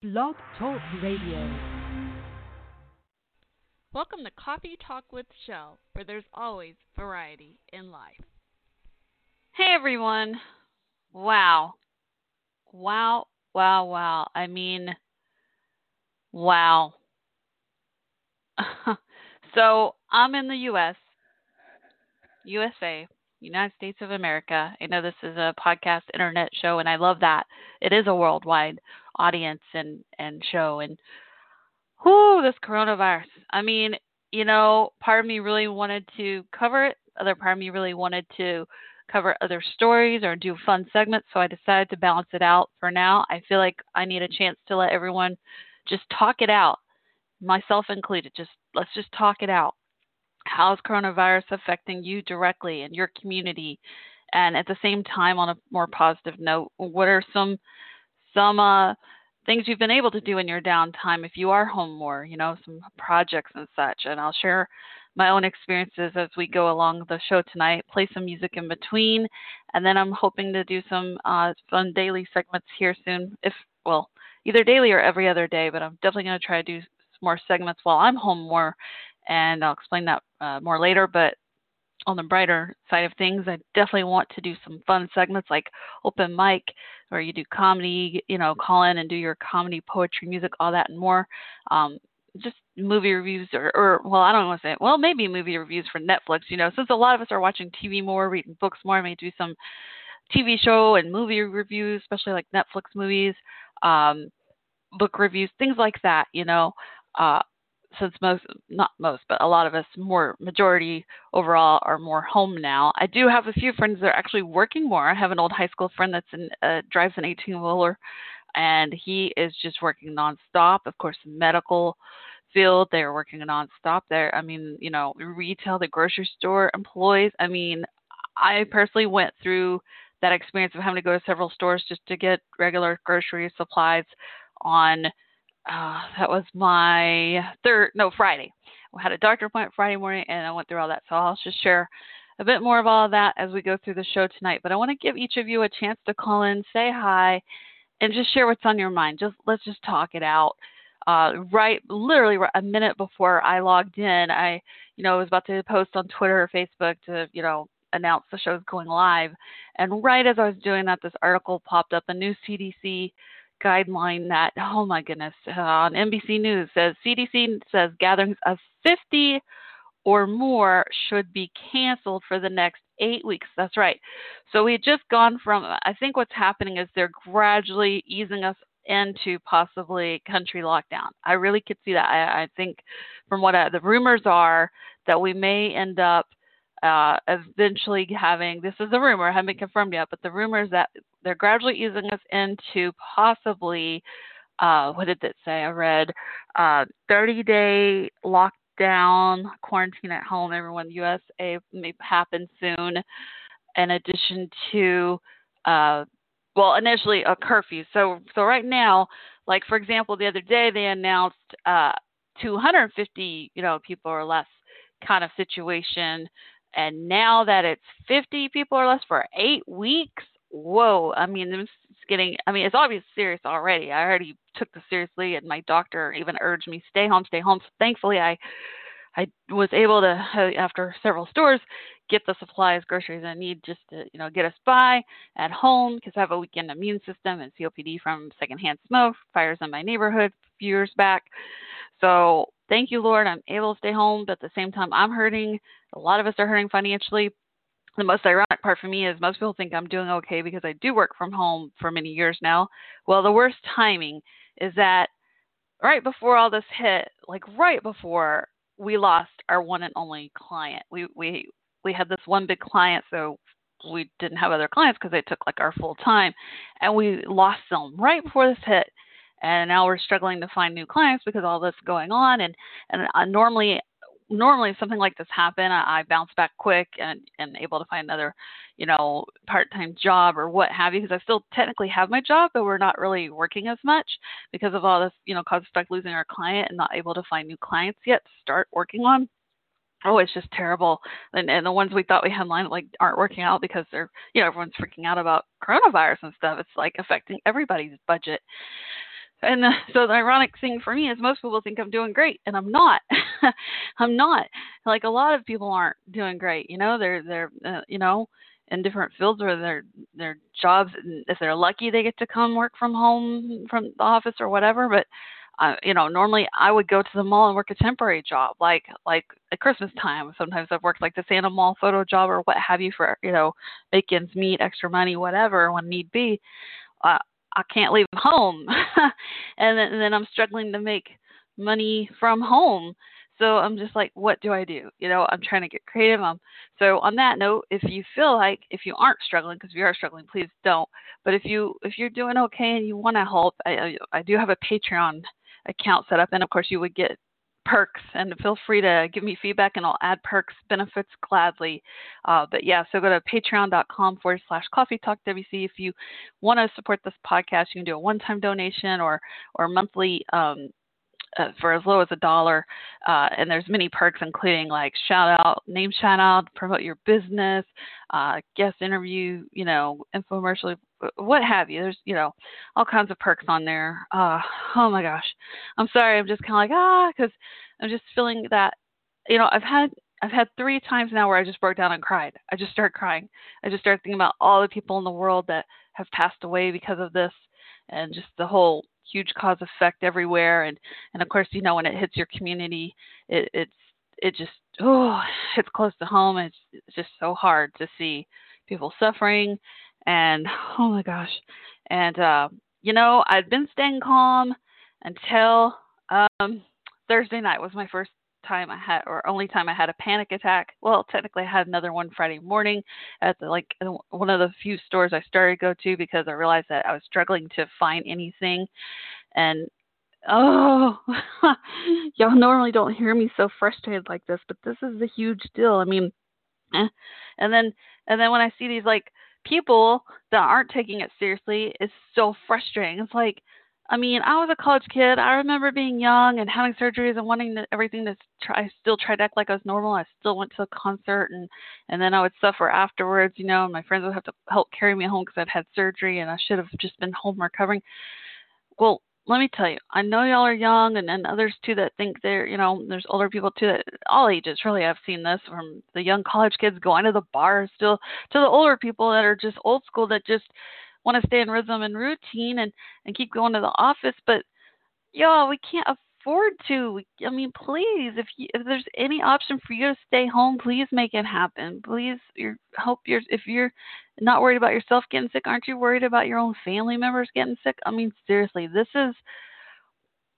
Blog Talk Radio. Welcome to Coffee Talk with Shell, where there's always variety in life. Hey everyone. Wow. Wow, wow, wow. I mean, wow. so I'm in the US, USA, United States of America. I know this is a podcast internet show, and I love that. It is a worldwide audience and, and show. And whoo, this coronavirus. I mean, you know, part of me really wanted to cover it. Other part of me really wanted to cover other stories or do fun segments. So I decided to balance it out for now. I feel like I need a chance to let everyone just talk it out, myself included. Just let's just talk it out. How is coronavirus affecting you directly and your community? And at the same time, on a more positive note, what are some some uh, things you've been able to do in your downtime if you are home more? You know, some projects and such. And I'll share my own experiences as we go along the show tonight, play some music in between, and then I'm hoping to do some uh, fun daily segments here soon. If, well, either daily or every other day, but I'm definitely going to try to do more segments while I'm home more, and I'll explain that uh, more later. But on the brighter side of things, I definitely want to do some fun segments like open mic, where you do comedy, you know, call in and do your comedy, poetry, music, all that and more. Um, just movie reviews or, or well, I don't want to say it. Well, maybe movie reviews for Netflix. You know, since a lot of us are watching TV more, reading books more, I may do some TV show and movie reviews, especially like Netflix movies, um, book reviews, things like that. You know, uh, since most, not most, but a lot of us, more majority overall, are more home now. I do have a few friends that are actually working more. I have an old high school friend that's in uh, drives an 18 wheeler and he is just working nonstop. Of course, the medical field, they're working nonstop there. I mean, you know, retail, the grocery store employees. I mean, I personally went through that experience of having to go to several stores just to get regular grocery supplies on uh, that was my third no Friday. I had a doctor appointment Friday morning and I went through all that. So I'll just share a bit more of all of that as we go through the show tonight. But I want to give each of you a chance to call in, say hi, and just share what's on your mind. Just let's just talk it out. Uh, right, literally a minute before I logged in, I, you know, was about to post on Twitter or Facebook to, you know, announce the show's going live. And right as I was doing that, this article popped up, a new CDC guideline that, oh my goodness, uh, on NBC News says CDC says gatherings of 50 or more should be canceled for the next eight weeks. That's right. So we had just gone from, I think what's happening is they're gradually easing us into possibly country lockdown. I really could see that. I, I think from what I, the rumors are that we may end up uh, eventually having, this is a rumor, haven't been confirmed yet, but the rumor is that they're gradually easing us into possibly, uh, what did it say? I read uh, 30 day lockdown, quarantine at home, everyone USA may happen soon, in addition to, uh, well, initially a curfew. So, so right now, like for example, the other day they announced uh, 250, you know, people or less kind of situation, and now that it's 50 people or less for eight weeks, whoa! I mean, it's getting. I mean, it's obviously serious already. I already took this seriously, and my doctor even urged me stay home, stay home. So thankfully, I I was able to, uh, after several stores, get the supplies, groceries I need just to, you know, get us by at home because I have a weakened immune system and COPD from secondhand smoke, fires in my neighborhood a few years back. So thank you, Lord. I'm able to stay home, but at the same time, I'm hurting. A lot of us are hurting financially. The most ironic part for me is most people think I'm doing okay because I do work from home for many years now. Well, the worst timing is that right before all this hit, like right before we lost our one and only client. We we we had this one big client, so we didn't have other clients because they took like our full time, and we lost them right before this hit. And now we're struggling to find new clients because all this going on. And and uh, normally normally something like this happen, I, I bounce back quick and and able to find another, you know, part-time job or what have you. Because I still technically have my job, but we're not really working as much because of all this, you know, cause effect losing our client and not able to find new clients yet to start working on. Oh, it's just terrible. And and the ones we thought we had lined like aren't working out because they're, you know, everyone's freaking out about coronavirus and stuff. It's like affecting everybody's budget. And the, so the ironic thing for me is most people think I'm doing great, and I'm not. I'm not. Like a lot of people aren't doing great. You know, they're they're uh, you know in different fields where their their jobs if they're lucky they get to come work from home from the office or whatever but uh, you know normally i would go to the mall and work a temporary job like like at christmas time sometimes i've worked like the santa mall photo job or what have you for you know make ends meet extra money whatever when need be uh, i can't leave home and, then, and then i'm struggling to make money from home so I'm just like, what do I do? You know, I'm trying to get creative. Um, so on that note, if you feel like if you aren't struggling, because if you are struggling, please don't. But if you if you're doing okay and you want to help, I, I do have a Patreon account set up, and of course you would get perks and feel free to give me feedback and I'll add perks benefits gladly. Uh, but yeah, so go to patreon.com forward slash coffee talk WC. If you want to support this podcast, you can do a one time donation or or monthly um, uh, for as low as a dollar. Uh, and there's many perks, including like shout out, name shout out, promote your business, uh, guest interview, you know, infomercial, what have you. There's, you know, all kinds of perks on there. Uh, oh my gosh. I'm sorry. I'm just kind of like, ah, because I'm just feeling that, you know, I've had I've had three times now where I just broke down and cried. I just started crying. I just started thinking about all the people in the world that have passed away because of this and just the whole huge cause effect everywhere and and of course you know when it hits your community it it's it just oh it's close to home it's, it's just so hard to see people suffering and oh my gosh and uh you know i'd been staying calm until um thursday night was my first time I had, or only time I had a panic attack. Well, technically, I had another one Friday morning at the like one of the few stores I started to go to because I realized that I was struggling to find anything, and oh, y'all normally don't hear me so frustrated like this, but this is a huge deal. I mean, eh. and then and then when I see these like people that aren't taking it seriously, it's so frustrating. It's like I mean, I was a college kid. I remember being young and having surgeries and wanting to, everything to try. I still tried to act like I was normal. I still went to a concert and and then I would suffer afterwards. You know, and my friends would have to help carry me home because I'd had surgery and I should have just been home recovering. Well, let me tell you, I know y'all are young, and then others too that think they're, you know, there's older people too that all ages really. I've seen this from the young college kids going to the bar still to the older people that are just old school that just want to stay in rhythm and routine and and keep going to the office but y'all we can't afford to. I mean please if you, if there's any option for you to stay home please make it happen. Please you hope you're if you're not worried about yourself getting sick aren't you worried about your own family members getting sick? I mean seriously this is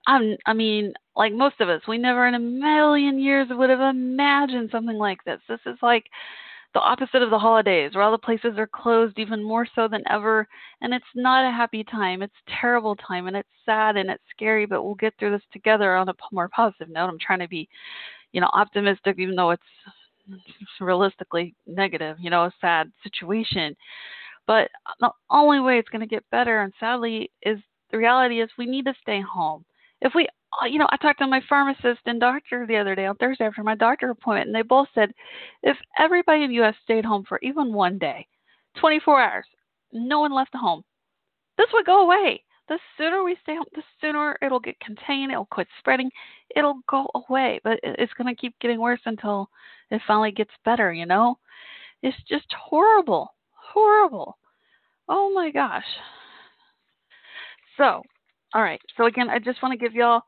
I'm, I mean, like most of us, we never in a million years would have imagined something like this. This is like the opposite of the holidays, where all the places are closed even more so than ever. And it's not a happy time. It's terrible time and it's sad and it's scary, but we'll get through this together on a more positive note. I'm trying to be, you know, optimistic, even though it's realistically negative, you know, a sad situation. But the only way it's going to get better, and sadly, is the reality is we need to stay home. If we uh, you know, I talked to my pharmacist and doctor the other day on Thursday after my doctor appointment, and they both said if everybody in the U.S. stayed home for even one day, 24 hours, no one left the home, this would go away. The sooner we stay home, the sooner it'll get contained, it'll quit spreading, it'll go away. But it's going to keep getting worse until it finally gets better, you know? It's just horrible. Horrible. Oh my gosh. So, all right. So again, I just want to give y'all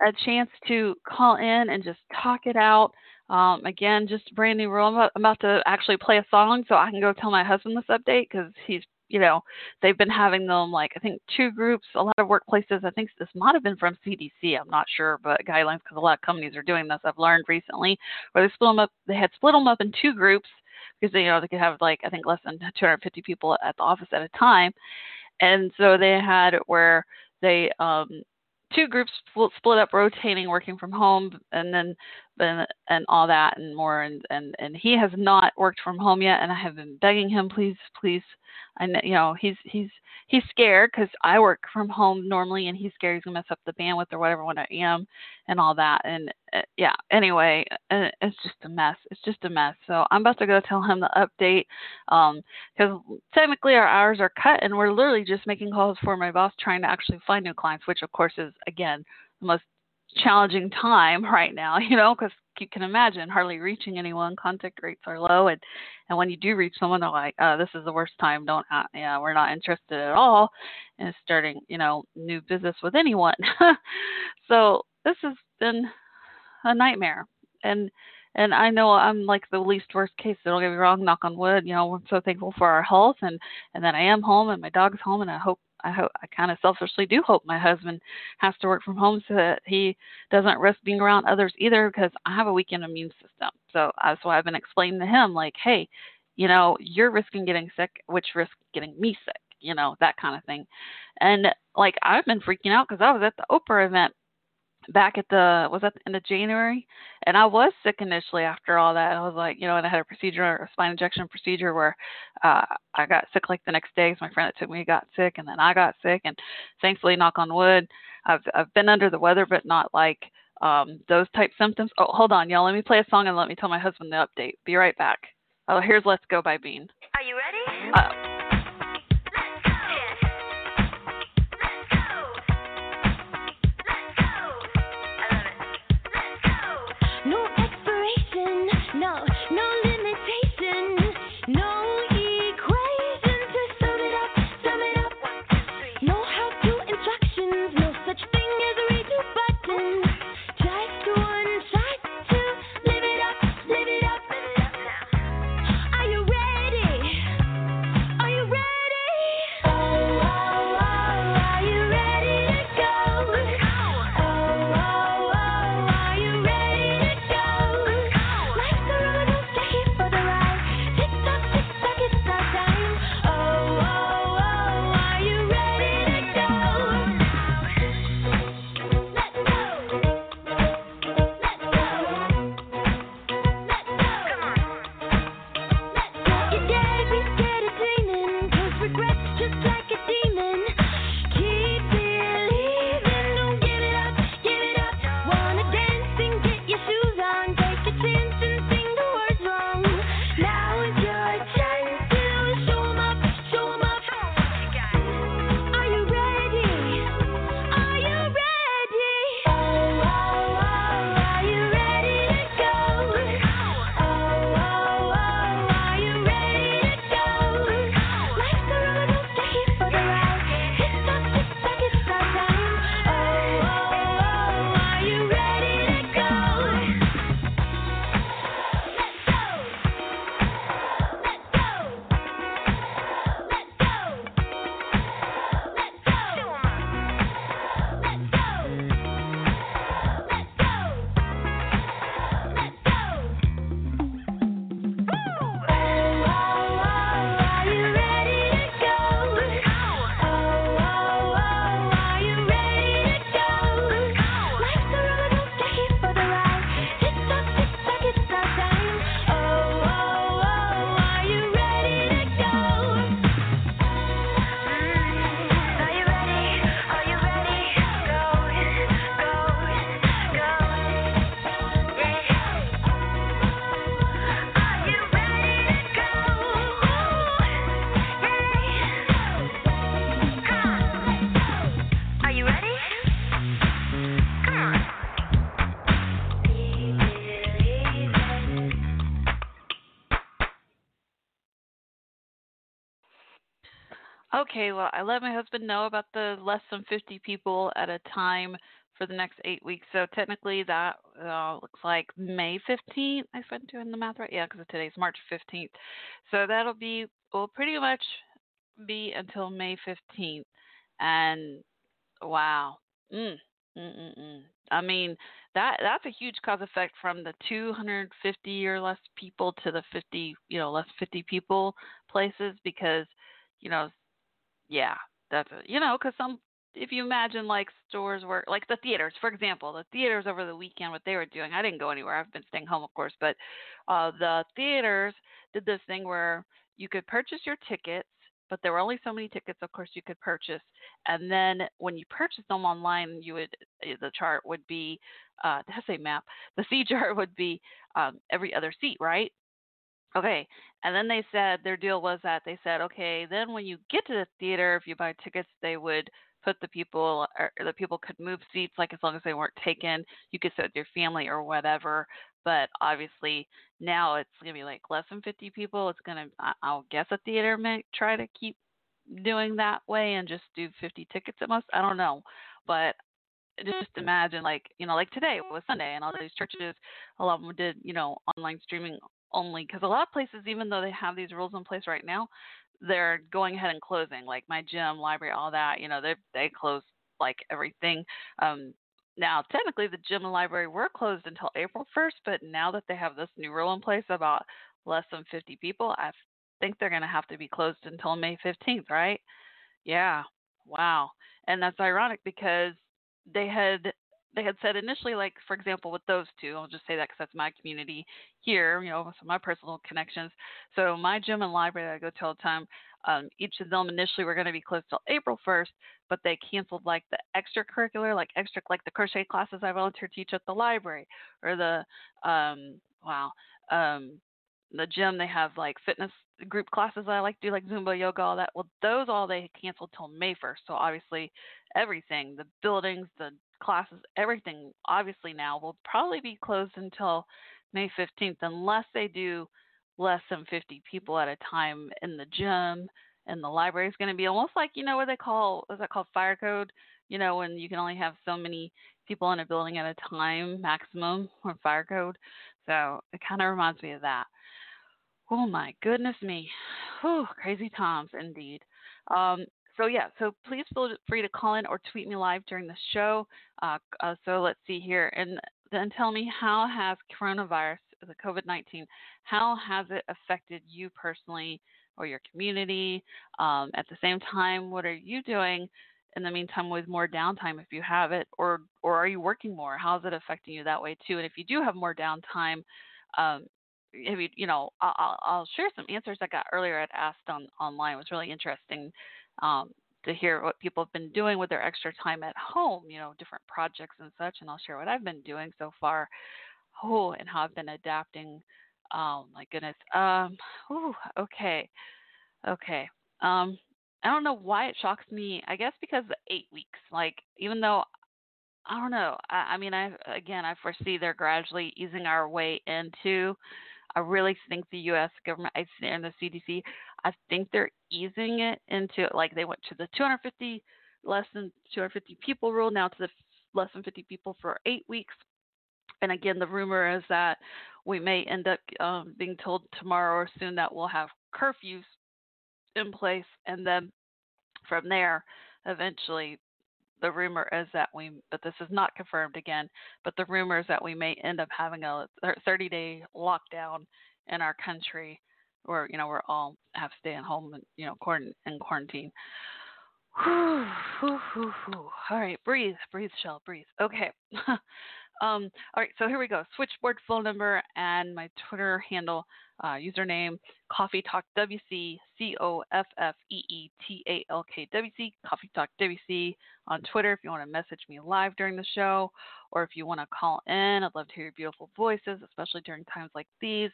a chance to call in and just talk it out. Um, again, just a brand new rule. I'm about to actually play a song so I can go tell my husband this update because he's, you know, they've been having them like I think two groups, a lot of workplaces. I think this might have been from CDC. I'm not sure, but guidelines because a lot of companies are doing this. I've learned recently where they split them up. They had split them up in two groups because they, you know, they could have like I think less than 250 people at the office at a time, and so they had where they um, two groups split up rotating working from home and then and and all that and more and and and he has not worked from home yet and I have been begging him please please I you know he's he's he's scared because I work from home normally and he's scared he's gonna mess up the bandwidth or whatever when I am and all that and uh, yeah anyway uh, it's just a mess it's just a mess. So I'm about to go tell him the update um because technically our hours are cut and we're literally just making calls for my boss trying to actually find new clients which of course is again the most challenging time right now, you know, because you can imagine hardly reaching anyone. Contact rates are low, and and when you do reach someone, they're like, oh, "This is the worst time. Don't, uh, yeah, we're not interested at all in starting, you know, new business with anyone." so this has been a nightmare, and and I know I'm like the least worst case. Don't get me wrong, knock on wood. You know, I'm so thankful for our health, and and that I am home, and my dog's home, and I hope I hope I kind of selfishly do hope my husband has to work from home so that he doesn't risk being around others either because I have a weakened immune system. So uh, that's why I've been explaining to him like, hey, you know, you're risking getting sick, which risks getting me sick, you know, that kind of thing. And like I've been freaking out because I was at the Oprah event back at the was that the end of January, and I was sick initially after all that. I was like, you know, and I had a procedure, a spine injection procedure where uh, I got sick like the next day. Cause my friend that took me got sick, and then I got sick, and thankfully, knock on wood, I've I've been under the weather, but not like um those type symptoms. Oh, hold on, y'all. Let me play a song and let me tell my husband the update. Be right back. Oh, here's "Let's Go" by Bean. Are you ready? Uh, Okay, well, I let my husband know about the less than 50 people at a time for the next eight weeks. So technically, that uh, looks like May 15th. If I'm doing the math right, yeah, because today's March 15th. So that'll be will pretty much be until May 15th. And wow, mm, mm, mm, mm. I mean that that's a huge cause effect from the 250 or less people to the 50, you know, less 50 people places because you know yeah, that's a, you know, because some if you imagine like stores were like the theaters, for example, the theaters over the weekend, what they were doing. I didn't go anywhere. I've been staying home, of course, but uh, the theaters did this thing where you could purchase your tickets, but there were only so many tickets, of course, you could purchase. And then when you purchased them online, you would eh, the chart would be uh, the say map. The C chart would be um, every other seat, right? Okay, and then they said their deal was that they said, okay, then when you get to the theater, if you buy tickets, they would put the people or the people could move seats like as long as they weren't taken. You could sit with your family or whatever. But obviously now it's going to be like less than 50 people. It's going to i'll guess a theater may try to keep doing that way and just do 50 tickets at most. I don't know. But just mm-hmm. imagine like you know like today was sunday and all these churches a lot of them did you know online streaming only because a lot of places even though they have these rules in place right now they're going ahead and closing like my gym library all that you know they they close like everything. Um now technically the gym and library were closed until april 1st but now that they have this new rule in place about less than 50 people i think they're going to have to be closed until may 15th right? Yeah. Wow. And that's ironic because they had they had said initially, like for example, with those two, I'll just say that because that's my community here, you know, some my personal connections. So my gym and library that I go to all the time, um, each of them initially were going to be closed till April 1st, but they canceled like the extracurricular, like extra, like the crochet classes I volunteer to teach at the library, or the um, wow, um, the gym they have like fitness group classes I like to do, like Zumba, yoga, all that. Well, those all they canceled till May 1st. So obviously, everything, the buildings, the classes, everything, obviously now will probably be closed until May 15th, unless they do less than 50 people at a time in the gym. And the library is going to be almost like you know what they call what's that called fire code. You know when you can only have so many people in a building at a time maximum or fire code. So it kind of reminds me of that. Oh my goodness me. Whew, crazy times indeed. Um, so yeah, so please feel free to call in or tweet me live during the show. Uh, uh, so let's see here, and then tell me how has coronavirus, the COVID-19, how has it affected you personally or your community? Um, at the same time, what are you doing in the meantime with more downtime if you have it, or or are you working more? How is it affecting you that way too? And if you do have more downtime, um, have you, you know, I'll, I'll share some answers I got earlier. I'd asked on online. It was really interesting um, to hear what people have been doing with their extra time at home. You know, different projects and such. And I'll share what I've been doing so far. Oh, and how I've been adapting. Oh my goodness. Um. Ooh, okay. Okay. Um. I don't know why it shocks me. I guess because eight weeks. Like even though I don't know. I, I mean, I again, I foresee they're gradually easing our way into I really think the U.S. government and the CDC, I think they're easing it into like they went to the 250 less than 250 people rule now to the less than 50 people for eight weeks. And again, the rumor is that we may end up um, being told tomorrow or soon that we'll have curfews in place, and then from there, eventually the rumor is that we, but this is not confirmed again, but the rumor is that we may end up having a 30 day lockdown in our country where, you know, we're all have to stay at home and, you know, in quarantine. Whew, whew, whew, whew. All right, breathe, breathe, Shell, breathe. Okay. um, all right, so here we go. Switchboard phone number and my Twitter handle uh, username Coffee Talk WC, C O F F E E T A L K W C, Coffee Talk WC on Twitter if you want to message me live during the show or if you want to call in. I'd love to hear your beautiful voices, especially during times like these.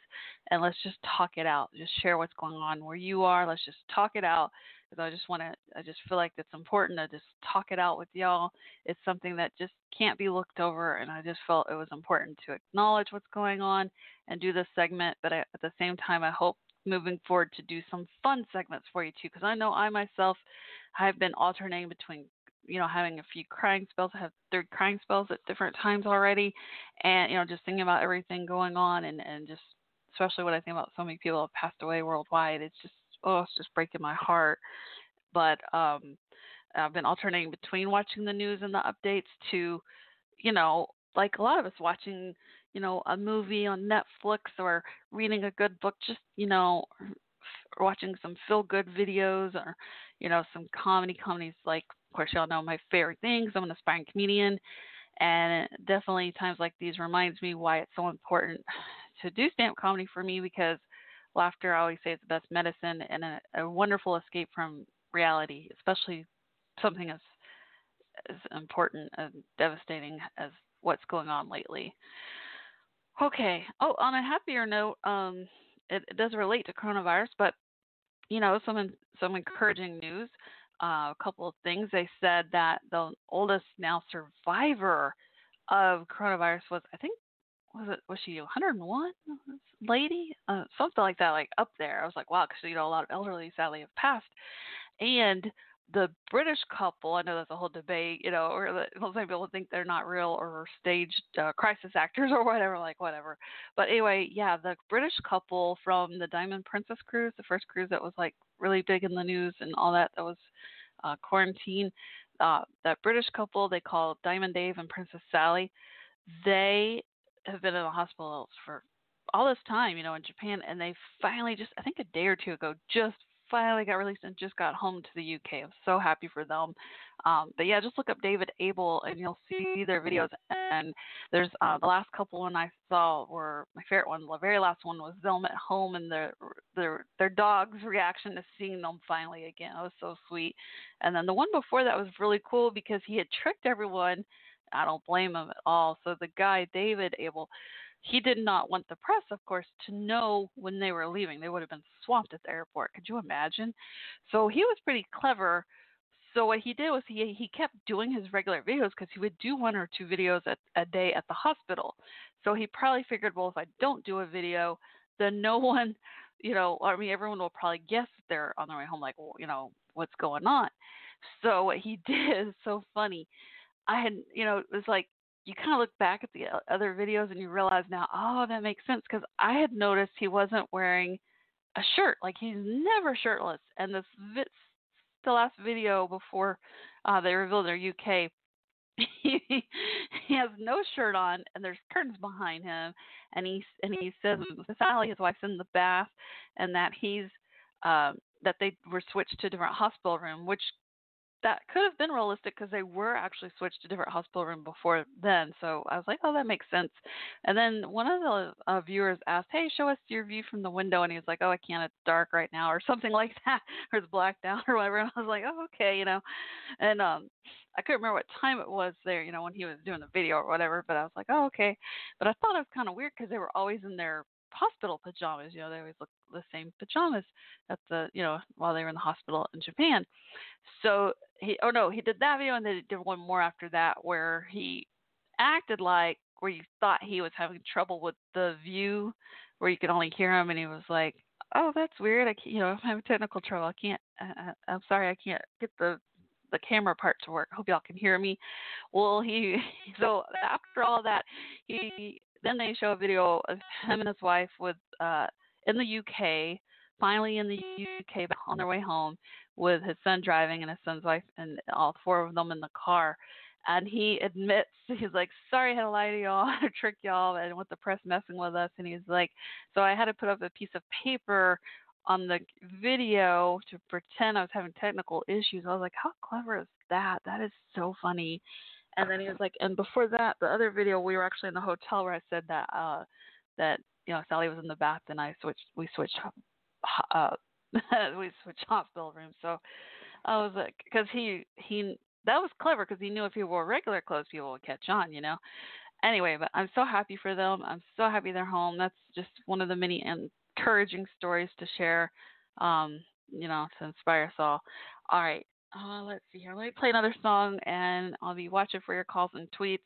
And let's just talk it out. Just share what's going on where you are. Let's just talk it out because I just want to, I just feel like it's important to just talk it out with y'all. It's something that just can't be looked over. And I just felt it was important to acknowledge what's going on and do this segment. But I, at the same time, I hope moving forward to do some fun segments for you too, because I know I myself have been alternating between you know having a few crying spells. I have three crying spells at different times already, and you know just thinking about everything going on and and just especially what I think about so many people have passed away worldwide. It's just oh, it's just breaking my heart. But um, I've been alternating between watching the news and the updates to, you know, like a lot of us watching you know, a movie on Netflix or reading a good book, just, you know, watching some feel good videos or, you know, some comedy comedies like of course y'all know my favorite things. I'm an aspiring comedian and definitely times like these reminds me why it's so important to do stand-up comedy for me because laughter I always say is the best medicine and a, a wonderful escape from reality, especially something as as important and devastating as what's going on lately. Okay. Oh, on a happier note, um, it, it does relate to coronavirus, but you know, some some encouraging news. Uh, a couple of things. They said that the oldest now survivor of coronavirus was, I think, was it was she 101 lady, uh, something like that, like up there. I was like, wow, because you know a lot of elderly sadly have passed, and the British couple, I know that's a whole debate, you know, or that some people think they're not real or staged uh, crisis actors or whatever, like whatever. But anyway, yeah, the British couple from the Diamond Princess cruise, the first cruise that was like really big in the news and all that, that was uh, quarantine. Uh, that British couple, they call Diamond Dave and Princess Sally. They have been in the hospital for all this time, you know, in Japan, and they finally just, I think a day or two ago, just finally got released and just got home to the UK. I'm so happy for them. Um, but yeah, just look up David Abel and you'll see their videos. And there's uh, the last couple one I saw were my favorite one. The very last one was them at home and their their their dog's reaction to seeing them finally again. It was so sweet. And then the one before that was really cool because he had tricked everyone. I don't blame him at all. So the guy David Abel he did not want the press, of course, to know when they were leaving. They would have been swamped at the airport. Could you imagine? So he was pretty clever. So what he did was he he kept doing his regular videos because he would do one or two videos at, a day at the hospital. So he probably figured, well, if I don't do a video, then no one, you know, I mean, everyone will probably guess they're on their way home, like, well, you know, what's going on. So what he did is so funny. I had, you know, it was like you kind of look back at the other videos and you realize now, oh, that makes sense because I had noticed he wasn't wearing a shirt. Like he's never shirtless. And this this the last video before uh, they revealed their UK, he, he has no shirt on and there's curtains behind him, and he and he says Sally, his wife's in the bath, and that he's um, that they were switched to a different hospital room, which that could have been realistic because they were actually switched to different hospital room before then. So I was like, oh, that makes sense. And then one of the uh, viewers asked, hey, show us your view from the window. And he was like, oh, I can't. It's dark right now, or something like that, or it's blacked out, or whatever. And I was like, oh, okay, you know. And um, I couldn't remember what time it was there, you know, when he was doing the video or whatever. But I was like, oh, okay. But I thought it was kind of weird because they were always in their hospital pajamas. You know, they always look the same pajamas at the, you know, while they were in the hospital in Japan. So he, oh no, he did that video and then he did one more after that where he acted like where you thought he was having trouble with the view, where you could only hear him, and he was like, "Oh, that's weird. I can't, you know, I'm having technical trouble. I can't. Uh, I'm sorry, I can't get the the camera part to work. Hope y'all can hear me." Well, he so after all that, he then they show a video of him and his wife with uh in the UK, finally in the UK on their way home with his son driving and his son's wife and all four of them in the car. And he admits he's like, sorry, I had to lie to y'all, I trick y'all, and with the press messing with us. And he's like, so I had to put up a piece of paper on the video to pretend I was having technical issues. I was like, how clever is that? That is so funny. And then he was like, and before that, the other video, we were actually in the hotel where I said that uh that you know Sally was in the bath, and I switched, we switched, uh, we switched hospital rooms. So I was like, because he he that was clever because he knew if he wore regular clothes, people would catch on, you know. Anyway, but I'm so happy for them. I'm so happy they're home. That's just one of the many encouraging stories to share, um, you know, to inspire us all. All right, uh, let's see here. Let me play another song, and I'll be watching for your calls and tweets,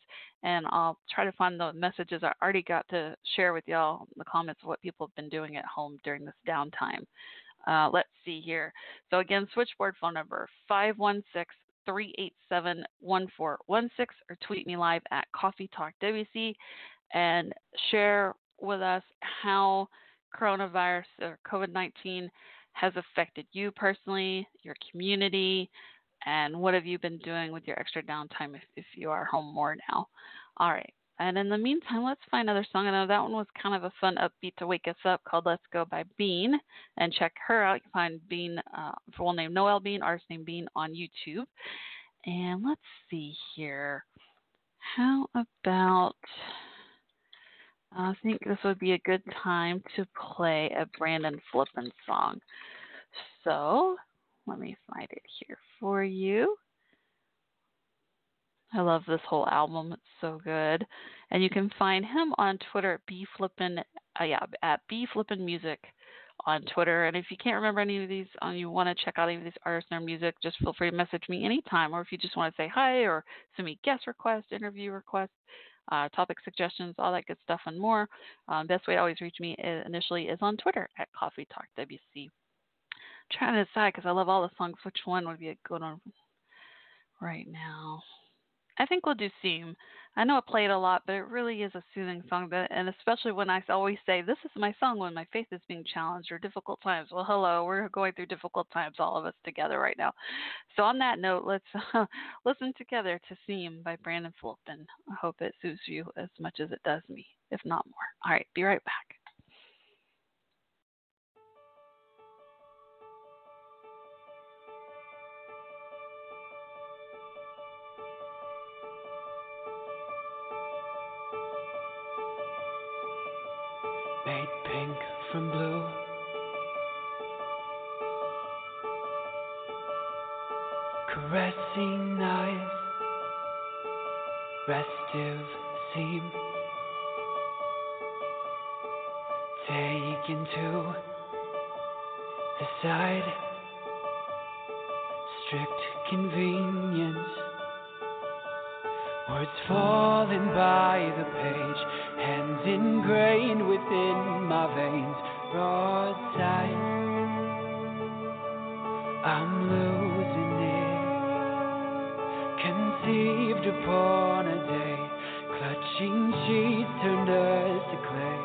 and I'll try to find the messages I already got to share with y'all in the comments of what people have been doing at home during this downtime. Uh, let's see here. So again, switchboard phone number 516 387 1416 or tweet me live at Coffee Talk WC and share with us how coronavirus or COVID 19 has affected you personally, your community, and what have you been doing with your extra downtime if, if you are home more now? All right. And in the meantime, let's find another song. I know that one was kind of a fun upbeat to wake us up called Let's Go by Bean. And check her out. You can find Bean, uh, full name Noel Bean, artist name Bean on YouTube. And let's see here. How about I think this would be a good time to play a Brandon Flippin song. So let me find it here for you. I love this whole album. It's so good. And you can find him on Twitter at bflippin uh, yeah, at bflippin music on Twitter. And if you can't remember any of these, um, you want to check out any of these artists and their music, just feel free to message me anytime. Or if you just want to say hi or send me guest requests, interview requests, uh, topic suggestions, all that good stuff, and more. Um, best way to always reach me initially is on Twitter at Coffee Talk WC. trying to decide because I love all the songs, which one would be a good one right now. I think we'll do Seam. I know I play it a lot, but it really is a soothing song. And especially when I always say, This is my song when my faith is being challenged or difficult times. Well, hello, we're going through difficult times, all of us together right now. So, on that note, let's uh, listen together to Seam by Brandon Flippin. I hope it suits you as much as it does me, if not more. All right, be right back. To the side, strict convenience. Words falling by the page, hands ingrained within my veins. Broadside, I'm losing it. Conceived upon a day, clutching sheets turned us to clay.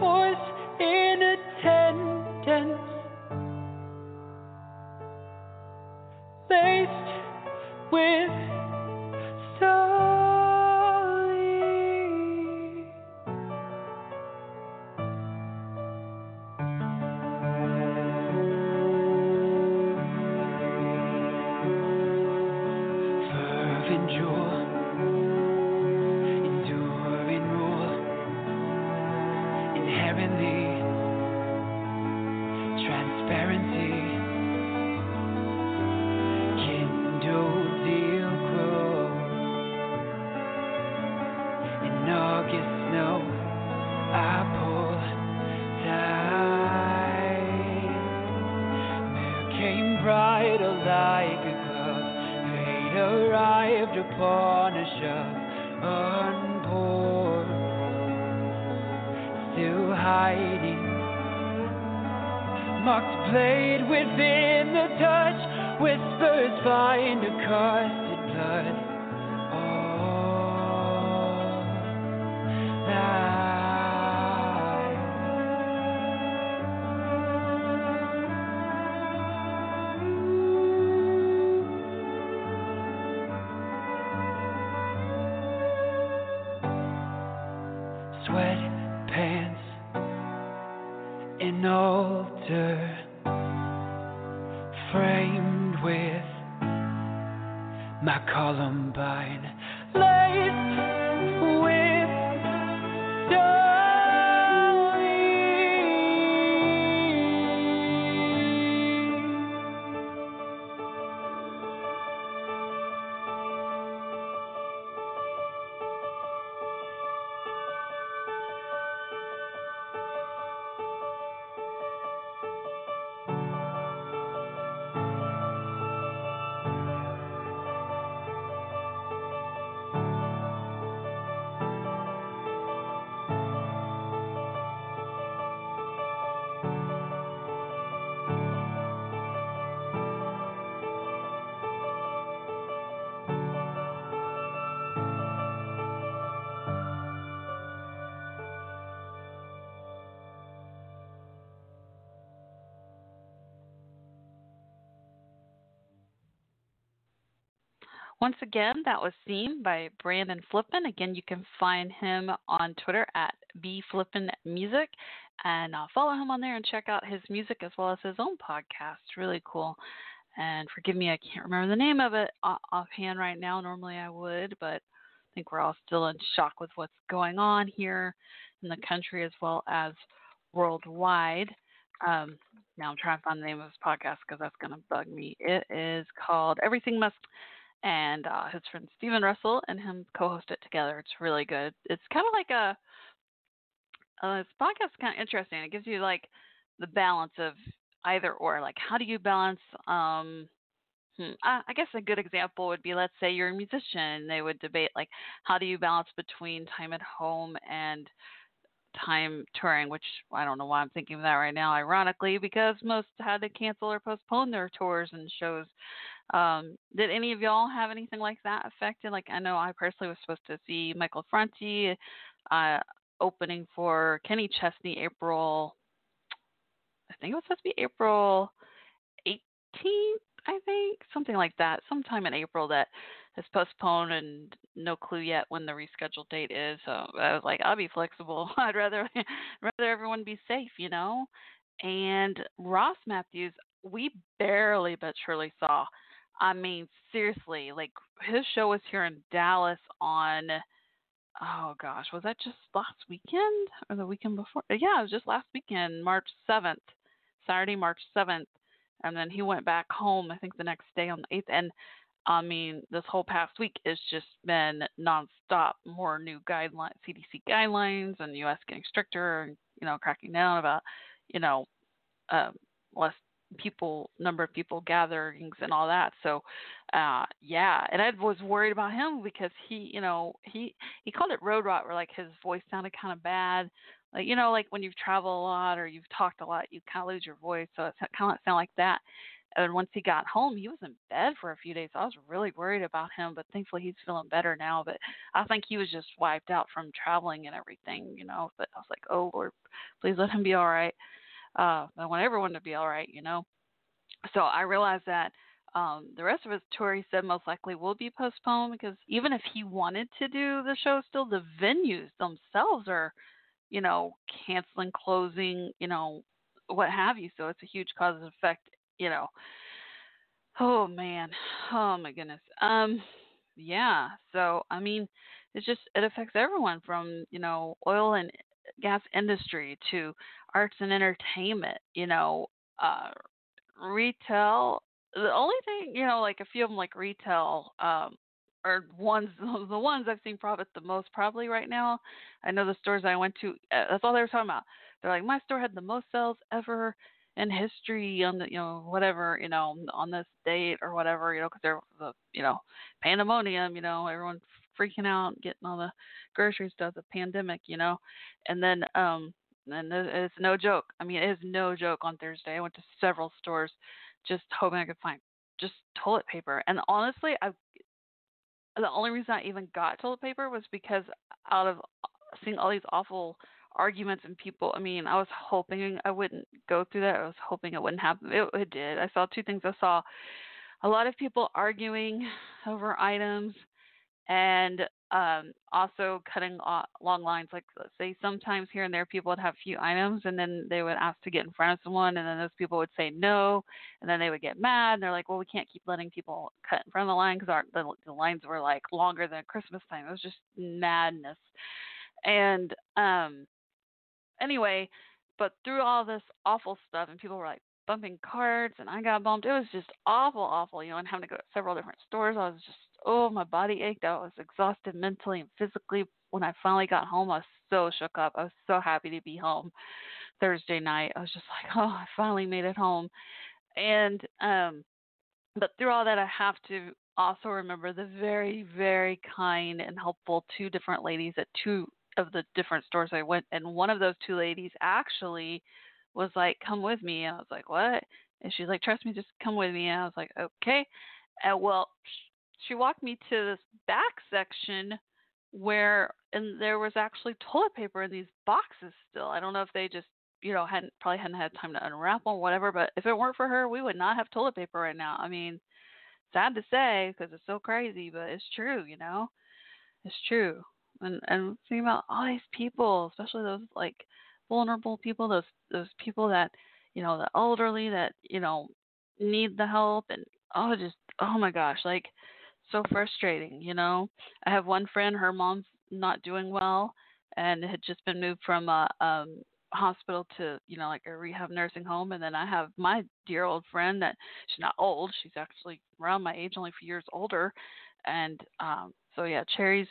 White again, that was seen by Brandon Flippin. Again, you can find him on Twitter at bflippinmusic and uh, follow him on there and check out his music as well as his own podcast. Really cool. And forgive me, I can't remember the name of it offhand right now. Normally I would, but I think we're all still in shock with what's going on here in the country as well as worldwide. Um, now I'm trying to find the name of his podcast because that's going to bug me. It is called Everything Must, and uh, his friend Stephen Russell and him co-host it together. It's really good. It's kind of like a uh, this podcast is kind of interesting. It gives you like the balance of either or. Like, how do you balance? Um, hmm, I, I guess a good example would be, let's say you're a musician. They would debate like, how do you balance between time at home and time touring, which I don't know why I'm thinking of that right now, ironically, because most had to cancel or postpone their tours and shows. Um, did any of y'all have anything like that affected? Like, I know I personally was supposed to see Michael Franti uh, opening for Kenny Chesney April, I think it was supposed to be April 18th, I think, something like that, sometime in April that is postponed and no clue yet when the rescheduled date is. So I was like, I'll be flexible. I'd rather rather everyone be safe, you know. And Ross Mathews, we barely but surely saw. I mean, seriously, like his show was here in Dallas on oh gosh, was that just last weekend or the weekend before? Yeah, it was just last weekend, March 7th, Saturday, March 7th. And then he went back home, I think the next day on the 8th. And I mean, this whole past week has just been nonstop. More new guidelines, CDC guidelines, and the U.S. getting stricter, and you know, cracking down about, you know, um, less people, number of people gatherings, and all that. So, uh, yeah, and I was worried about him because he, you know, he he called it road rot, where like his voice sounded kind of bad. Like you know, like when you've traveled a lot or you've talked a lot, you kind of lose your voice. So it kind of sound like that. And once he got home, he was in bed for a few days. I was really worried about him, but thankfully he's feeling better now. But I think he was just wiped out from traveling and everything, you know. But I was like, oh Lord, please let him be all right. Uh, I want everyone to be all right, you know. So I realized that um, the rest of his tour, he said, most likely will be postponed because even if he wanted to do the show, still the venues themselves are, you know, canceling, closing, you know, what have you. So it's a huge cause and effect you know. Oh man. Oh my goodness. Um yeah. So I mean, it's just it affects everyone from, you know, oil and gas industry to arts and entertainment, you know, uh retail. The only thing, you know, like a few of them like retail um are ones the ones I've seen profit the most probably right now. I know the stores I went to uh, that's all they were talking about. They're like my store had the most sales ever in history on the you know whatever you know on this date or whatever you know because they're the you know pandemonium you know everyone freaking out getting all the grocery stuff the pandemic you know and then um and it's no joke i mean it is no joke on thursday i went to several stores just hoping i could find just toilet paper and honestly i the only reason i even got toilet paper was because out of seeing all these awful arguments and people. I mean, I was hoping I wouldn't go through that. I was hoping it wouldn't happen. It, it did. I saw two things. I saw a lot of people arguing over items and um, also cutting long lines. Like, say sometimes here and there, people would have a few items and then they would ask to get in front of someone, and then those people would say no, and then they would get mad. And they're like, well, we can't keep letting people cut in front of the line because the, the lines were like longer than Christmas time. It was just madness. And um, anyway, but through all this awful stuff, and people were like bumping carts, and I got bumped. It was just awful, awful, you know, and having to go to several different stores. I was just, oh, my body ached. I was exhausted mentally and physically. When I finally got home, I was so shook up. I was so happy to be home Thursday night. I was just like, oh, I finally made it home. And, um, but through all that, I have to also remember the very, very kind and helpful two different ladies at two of the different stores I went, and one of those two ladies actually was like, "Come with me." And I was like, "What?" And she's like, "Trust me, just come with me." And I was like, "Okay." And well, she walked me to this back section where and there was actually toilet paper in these boxes still. I don't know if they just you know hadn't probably hadn't had time to unwrap them or whatever. But if it weren't for her, we would not have toilet paper right now. I mean, sad to say because it's so crazy, but it's true. You know, it's true. And and think about all these people, especially those like vulnerable people, those those people that you know, the elderly that you know need the help, and oh, just oh my gosh, like so frustrating. You know, I have one friend, her mom's not doing well, and had just been moved from a um hospital to you know like a rehab nursing home and then i have my dear old friend that she's not old she's actually around my age only a few years older and um so yeah cherry's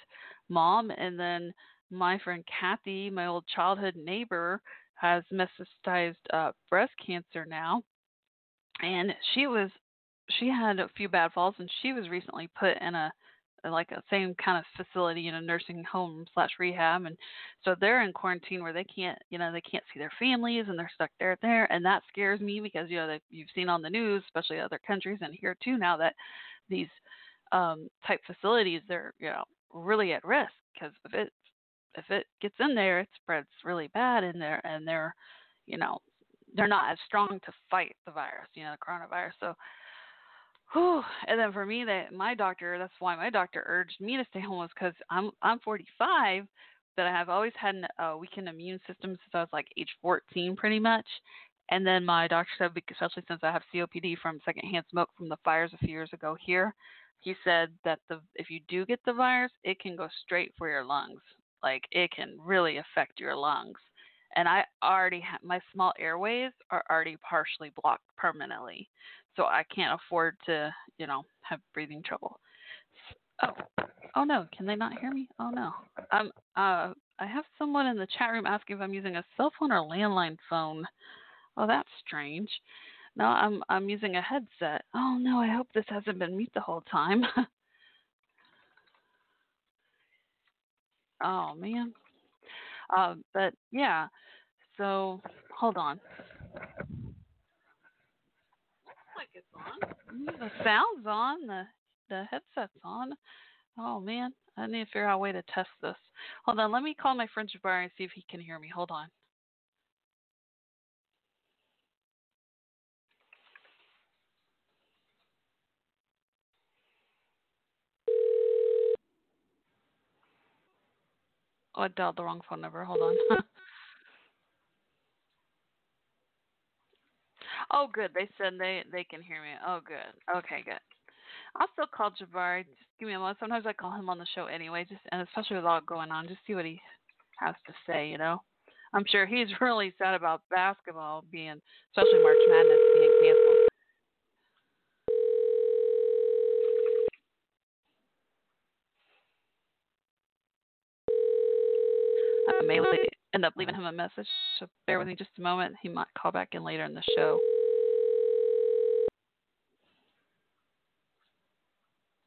mom and then my friend kathy my old childhood neighbor has metastasized uh breast cancer now and she was she had a few bad falls and she was recently put in a like a same kind of facility in a nursing home slash rehab and so they're in quarantine where they can't you know they can't see their families and they're stuck there there and that scares me because you know that you've seen on the news especially other countries and here too now that these um type facilities they're you know really at risk because if it if it gets in there it spreads really bad and they're and they're you know they're not as strong to fight the virus you know the coronavirus so Whew. And then for me, that my doctor, that's why my doctor urged me to stay home was because I'm I'm 45, but I have always had a weakened immune system since I was like age 14, pretty much. And then my doctor said, especially since I have COPD from secondhand smoke from the fires a few years ago here, he said that the if you do get the virus, it can go straight for your lungs. Like it can really affect your lungs. And I already have my small airways are already partially blocked permanently so I can't afford to, you know, have breathing trouble. Oh, oh no, can they not hear me? Oh no. Um, uh, I have someone in the chat room asking if I'm using a cell phone or landline phone. Oh, that's strange. No, I'm I'm using a headset. Oh no, I hope this hasn't been mute the whole time. oh man. Uh, but yeah. So hold on on. The sound's on. The the headset's on. Oh man, I need to figure out a way to test this. Hold on, let me call my friend Jabari and see if he can hear me. Hold on. Oh, I dialed the wrong phone number. Hold on. Oh, good. They said they they can hear me. Oh, good. Okay, good. I'll still call Jabari. Just give me a moment. Sometimes I call him on the show anyway, just and especially with all going on, just see what he has to say. You know, I'm sure he's really sad about basketball being, especially March Madness being canceled. I may end up leaving him a message, so bear with me just a moment. He might call back in later in the show.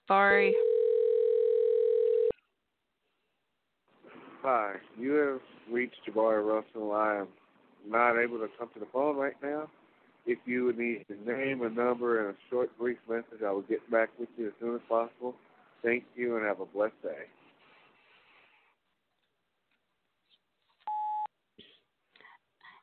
Sorry. Hi, you have reached Jabari Russell. I am not able to come to the phone right now. If you would need a name, a number, and a short, brief message, I will get back with you as soon as possible. Thank you and have a blessed day.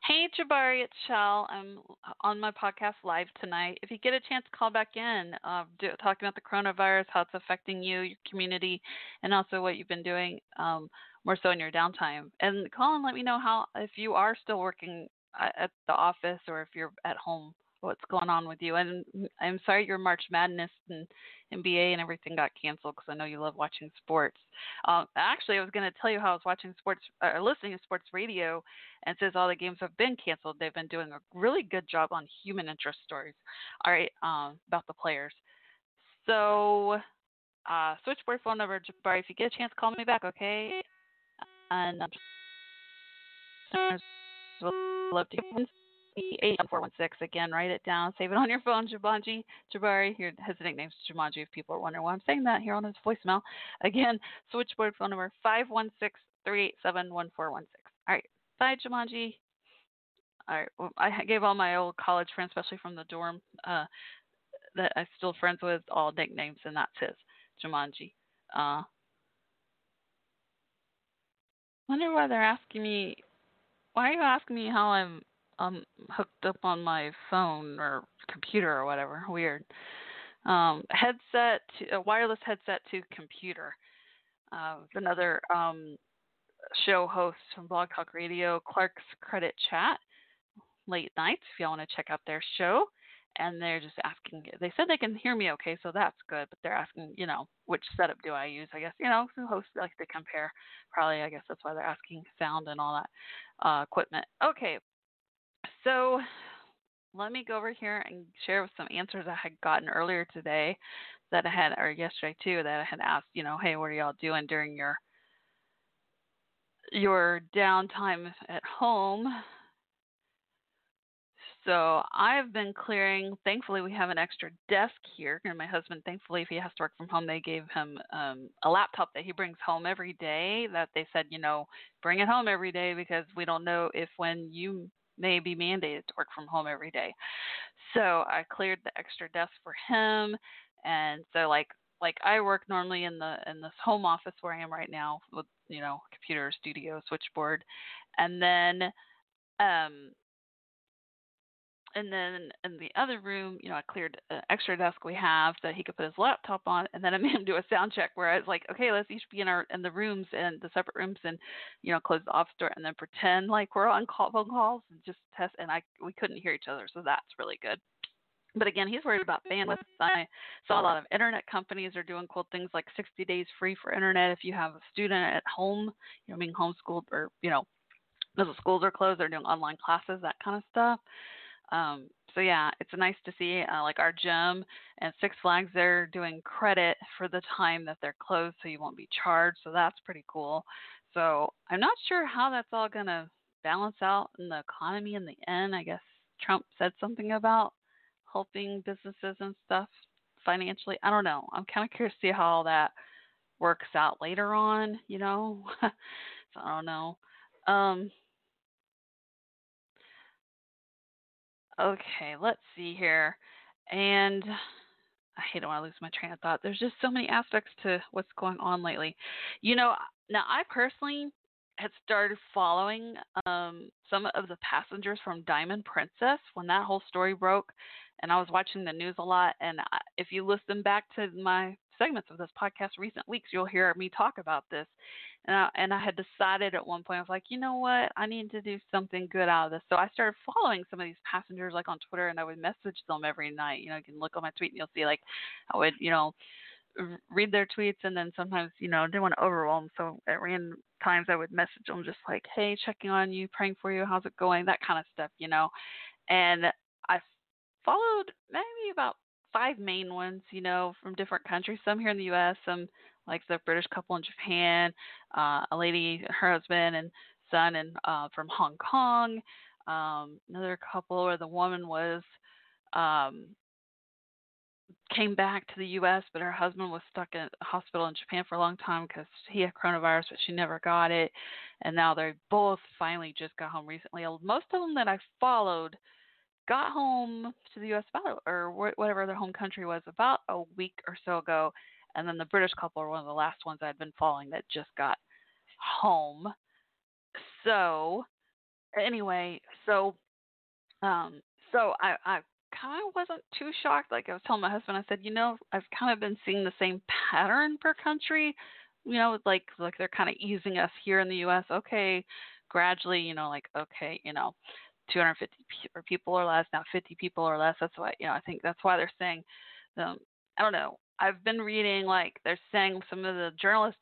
Hey, Jabari, it's Shell. I'm on my podcast live tonight. If you get a chance, call back in, uh, do, talking about the coronavirus, how it's affecting you, your community, and also what you've been doing um, more so in your downtime. And call and let me know how if you are still working at the office or if you're at home what's going on with you. And I'm sorry your March Madness and NBA and everything got canceled because I know you love watching sports. Um, actually, I was going to tell you how I was watching sports or uh, listening to sports radio, and says all the games have been canceled. They've been doing a really good job on human interest stories. All right, um, about the players. So, uh, switchboard phone number, Jabari. If you get a chance, call me back, okay? And I'd love to hear 8416 again. Write it down. Save it on your phone. Jabanji Jabari. Here, his nickname's Jumanji. If people are wondering why I'm saying that here on his voicemail. Again, switchboard phone number 516 387 1416. All right. Bye, Jumanji. All right. Well, I gave all my old college friends, especially from the dorm, uh, that I'm still friends with, all nicknames, and that's his, Jumanji. Uh, wonder why they're asking me. Why are you asking me how I'm um hooked up on my phone or computer or whatever. Weird. Um, headset, to, a wireless headset to computer. Uh, another um, show host from Blog Talk Radio, Clark's Credit Chat, late nights. If y'all want to check out their show, and they're just asking. They said they can hear me okay, so that's good. But they're asking, you know, which setup do I use? I guess you know, the hosts like to compare. Probably, I guess that's why they're asking sound and all that uh, equipment. Okay, so let me go over here and share some answers I had gotten earlier today that I had, or yesterday too, that I had asked. You know, hey, what are y'all doing during your your downtime at home? So I've been clearing. Thankfully, we have an extra desk here, and my husband, thankfully, if he has to work from home, they gave him um, a laptop that he brings home every day. That they said, you know, bring it home every day because we don't know if when you may be mandated to work from home every day. So I cleared the extra desk for him, and so like like I work normally in the in this home office where I am right now with you know computer studio switchboard, and then um and then in the other room, you know, I cleared an extra desk we have so he could put his laptop on, and then I made him do a sound check where I was like, okay, let's each be in our in the rooms and the separate rooms, and you know, close the office door, and then pretend like we're on call, phone calls and just test. And I we couldn't hear each other, so that's really good. But again, he's worried about bandwidth. I saw a lot of internet companies are doing cool things like 60 days free for internet if you have a student at home, you know, being homeschooled or you know, because the schools are closed, they're doing online classes, that kind of stuff. Um, so yeah, it's nice to see uh, like our gym and Six Flags they're doing credit for the time that they're closed, so you won't be charged. So that's pretty cool. So I'm not sure how that's all gonna balance out in the economy in the end. I guess Trump said something about helping businesses and stuff financially. I don't know. I'm kind of curious to see how all that works out later on. You know, so I don't know. Um, Okay, let's see here. And I hate it when I lose my train of thought. There's just so many aspects to what's going on lately. You know, now I personally had started following um, some of the passengers from Diamond Princess when that whole story broke, and I was watching the news a lot. And I, if you listen back to my segments of this podcast recent weeks, you'll hear me talk about this. And I, and I had decided at one point, I was like, you know what, I need to do something good out of this. So I started following some of these passengers like on Twitter, and I would message them every night. You know, you can look on my tweet and you'll see like I would, you know, read their tweets, and then sometimes, you know, didn't want to overwhelm. So at random times, I would message them just like, hey, checking on you, praying for you, how's it going, that kind of stuff, you know. And I followed maybe about five main ones, you know, from different countries. Some here in the U.S., some like the British couple in Japan, uh, a lady, her husband and son, and uh, from Hong Kong. Um, another couple where the woman was um, came back to the U.S., but her husband was stuck in a hospital in Japan for a long time because he had coronavirus, but she never got it. And now they both finally just got home recently. Most of them that I followed got home to the U.S. about or whatever their home country was about a week or so ago, and then the British couple are one of the last ones I'd been following that just got home. So anyway, so um, so I I kind of wasn't too shocked. Like I was telling my husband, I said, you know, I've kind of been seeing the same pattern per country. You know, like like they're kind of easing us here in the U.S. Okay, gradually, you know, like okay, you know, 250 or people or less, now 50 people or less. That's why, you know, I think that's why they're saying, um, I don't know. I've been reading like they're saying some of the journalists,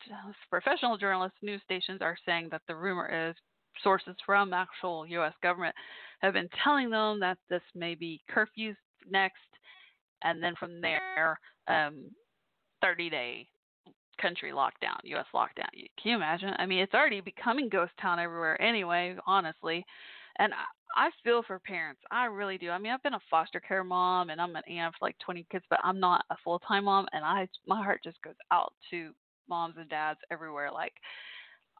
professional journalists, news stations are saying that the rumor is sources from actual U.S. government have been telling them that this may be curfews next, and then from there, um, 30 day country lockdown, U.S. lockdown. Can you imagine? I mean, it's already becoming ghost town everywhere anyway, honestly. And I feel for parents. I really do. I mean, I've been a foster care mom and I'm an aunt for like 20 kids, but I'm not a full time mom. And I, my heart just goes out to moms and dads everywhere. Like,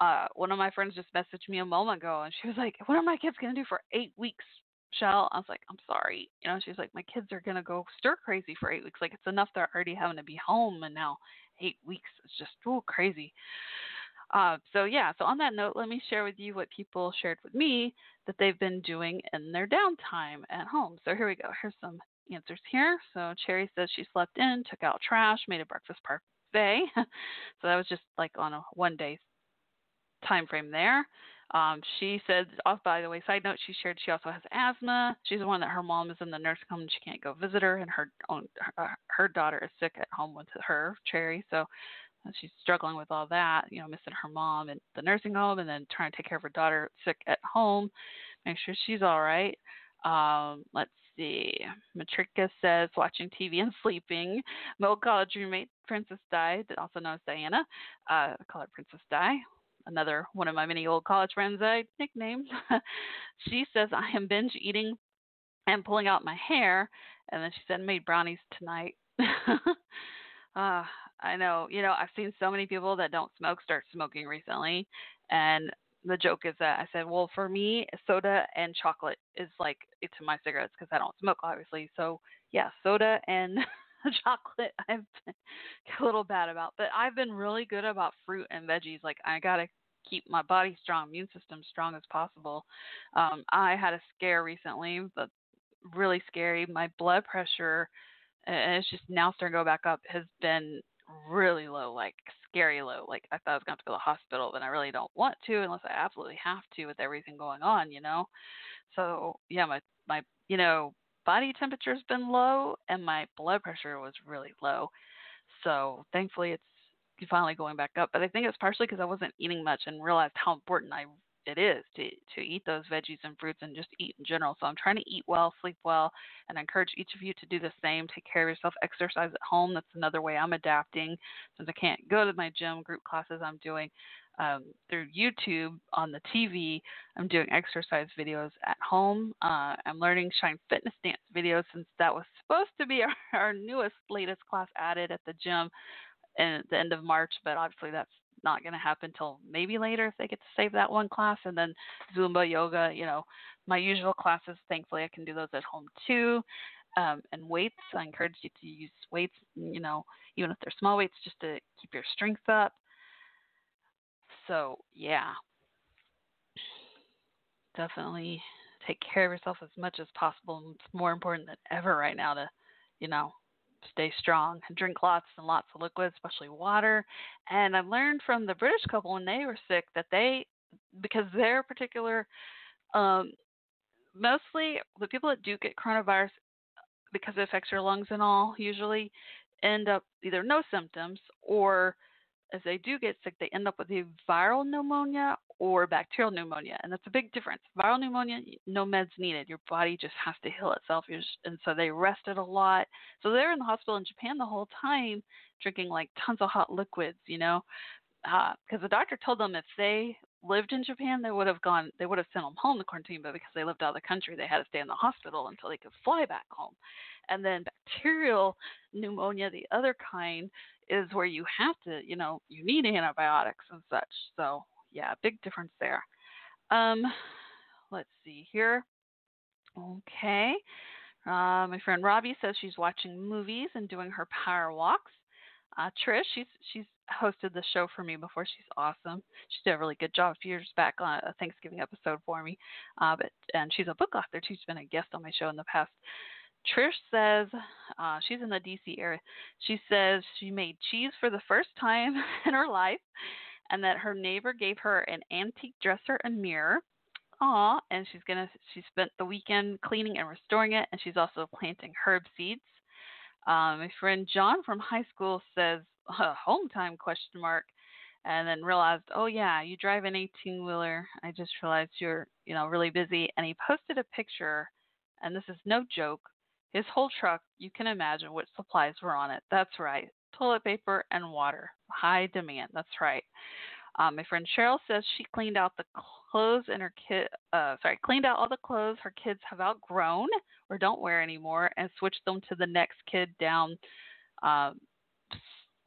uh, one of my friends just messaged me a moment ago and she was like, What are my kids going to do for eight weeks, Shell? I was like, I'm sorry. You know, she's like, My kids are going to go stir crazy for eight weeks. Like, it's enough they're already having to be home. And now eight weeks is just oh, crazy. Uh, so yeah, so on that note, let me share with you what people shared with me that they've been doing in their downtime at home. So here we go. Here's some answers here. So Cherry says she slept in, took out trash, made a breakfast parfait. so that was just like on a one day time frame there. Um, she said, oh, by the way, side note, she shared she also has asthma. She's the one that her mom is in the nursing home and she can't go visit her, and her own her, her daughter is sick at home with her Cherry. So uh, she's struggling with all that, you know, missing her mom in the nursing home, and then trying to take care of her daughter sick at home, make sure she's all right. Um, let's see. Matrika says watching TV and sleeping. My old college roommate, Princess Di, also known as Diana. Uh, I call her Princess Di another one of my many old college friends I nicknamed. she says I am binge eating and pulling out my hair, and then she said made brownies tonight. uh, I know, you know, I've seen so many people that don't smoke start smoking recently, and the joke is that I said, well, for me, soda and chocolate is like to my cigarettes because I don't smoke, obviously. So yeah, soda and chocolate I've been a little bad about. But I've been really good about fruit and veggies. Like I gotta keep my body strong, immune system strong as possible. Um, I had a scare recently, but really scary. My blood pressure, and it's just now starting to go back up, has been really low, like scary low. Like I thought I was going to have to go to the hospital, but I really don't want to unless I absolutely have to with everything going on, you know. So yeah, my my you know body temperature's been low and my blood pressure was really low. So thankfully it's finally going back up. But I think it's partially because I wasn't eating much and realized how important I it is to to eat those veggies and fruits and just eat in general. So I'm trying to eat well, sleep well, and I encourage each of you to do the same. Take care of yourself, exercise at home. That's another way I'm adapting since I can't go to my gym group classes. I'm doing um, through YouTube on the TV. I'm doing exercise videos at home. Uh, I'm learning Shine Fitness Dance videos since that was supposed to be our, our newest, latest class added at the gym at the end of March, but obviously that's not going to happen until maybe later if they get to save that one class. And then Zumba, yoga, you know, my usual classes. Thankfully, I can do those at home too. Um, and weights, I encourage you to use weights, you know, even if they're small weights, just to keep your strength up. So, yeah, definitely take care of yourself as much as possible. It's more important than ever right now to, you know, stay strong and drink lots and lots of liquids, especially water. And I learned from the British couple when they were sick that they, because their particular, um, mostly the people that do get coronavirus, because it affects your lungs and all, usually end up either no symptoms or as they do get sick, they end up with a viral pneumonia or bacterial pneumonia, and that's a big difference. Viral pneumonia, no meds needed. Your body just has to heal itself, and so they rested a lot. So they're in the hospital in Japan the whole time, drinking like tons of hot liquids, you know, because uh, the doctor told them if they lived in Japan, they would have gone, they would have sent them home to quarantine, but because they lived out of the country, they had to stay in the hospital until they could fly back home. And then bacterial pneumonia, the other kind, is where you have to, you know, you need antibiotics and such. So yeah, big difference there. Um, let's see here. Okay. Uh, my friend Robbie says she's watching movies and doing her power walks. Uh, Trish, she's she's hosted the show for me before. She's awesome. She did a really good job a few years back on a Thanksgiving episode for me. Uh, but and she's a book author too. She's been a guest on my show in the past. Trish says uh, she's in the DC area. She says she made cheese for the first time in her life, and that her neighbor gave her an antique dresser and mirror. Aw, and she's gonna she spent the weekend cleaning and restoring it, and she's also planting herb seeds. Um, my friend John from high school says home time question mark, and then realized, oh yeah, you drive an 18 wheeler. I just realized you're you know really busy, and he posted a picture, and this is no joke his whole truck, you can imagine what supplies were on it. That's right. Toilet paper and water. High demand. That's right. Um, my friend Cheryl says she cleaned out the clothes in her kid. Uh, sorry, cleaned out all the clothes her kids have outgrown or don't wear anymore, and switched them to the next kid down uh,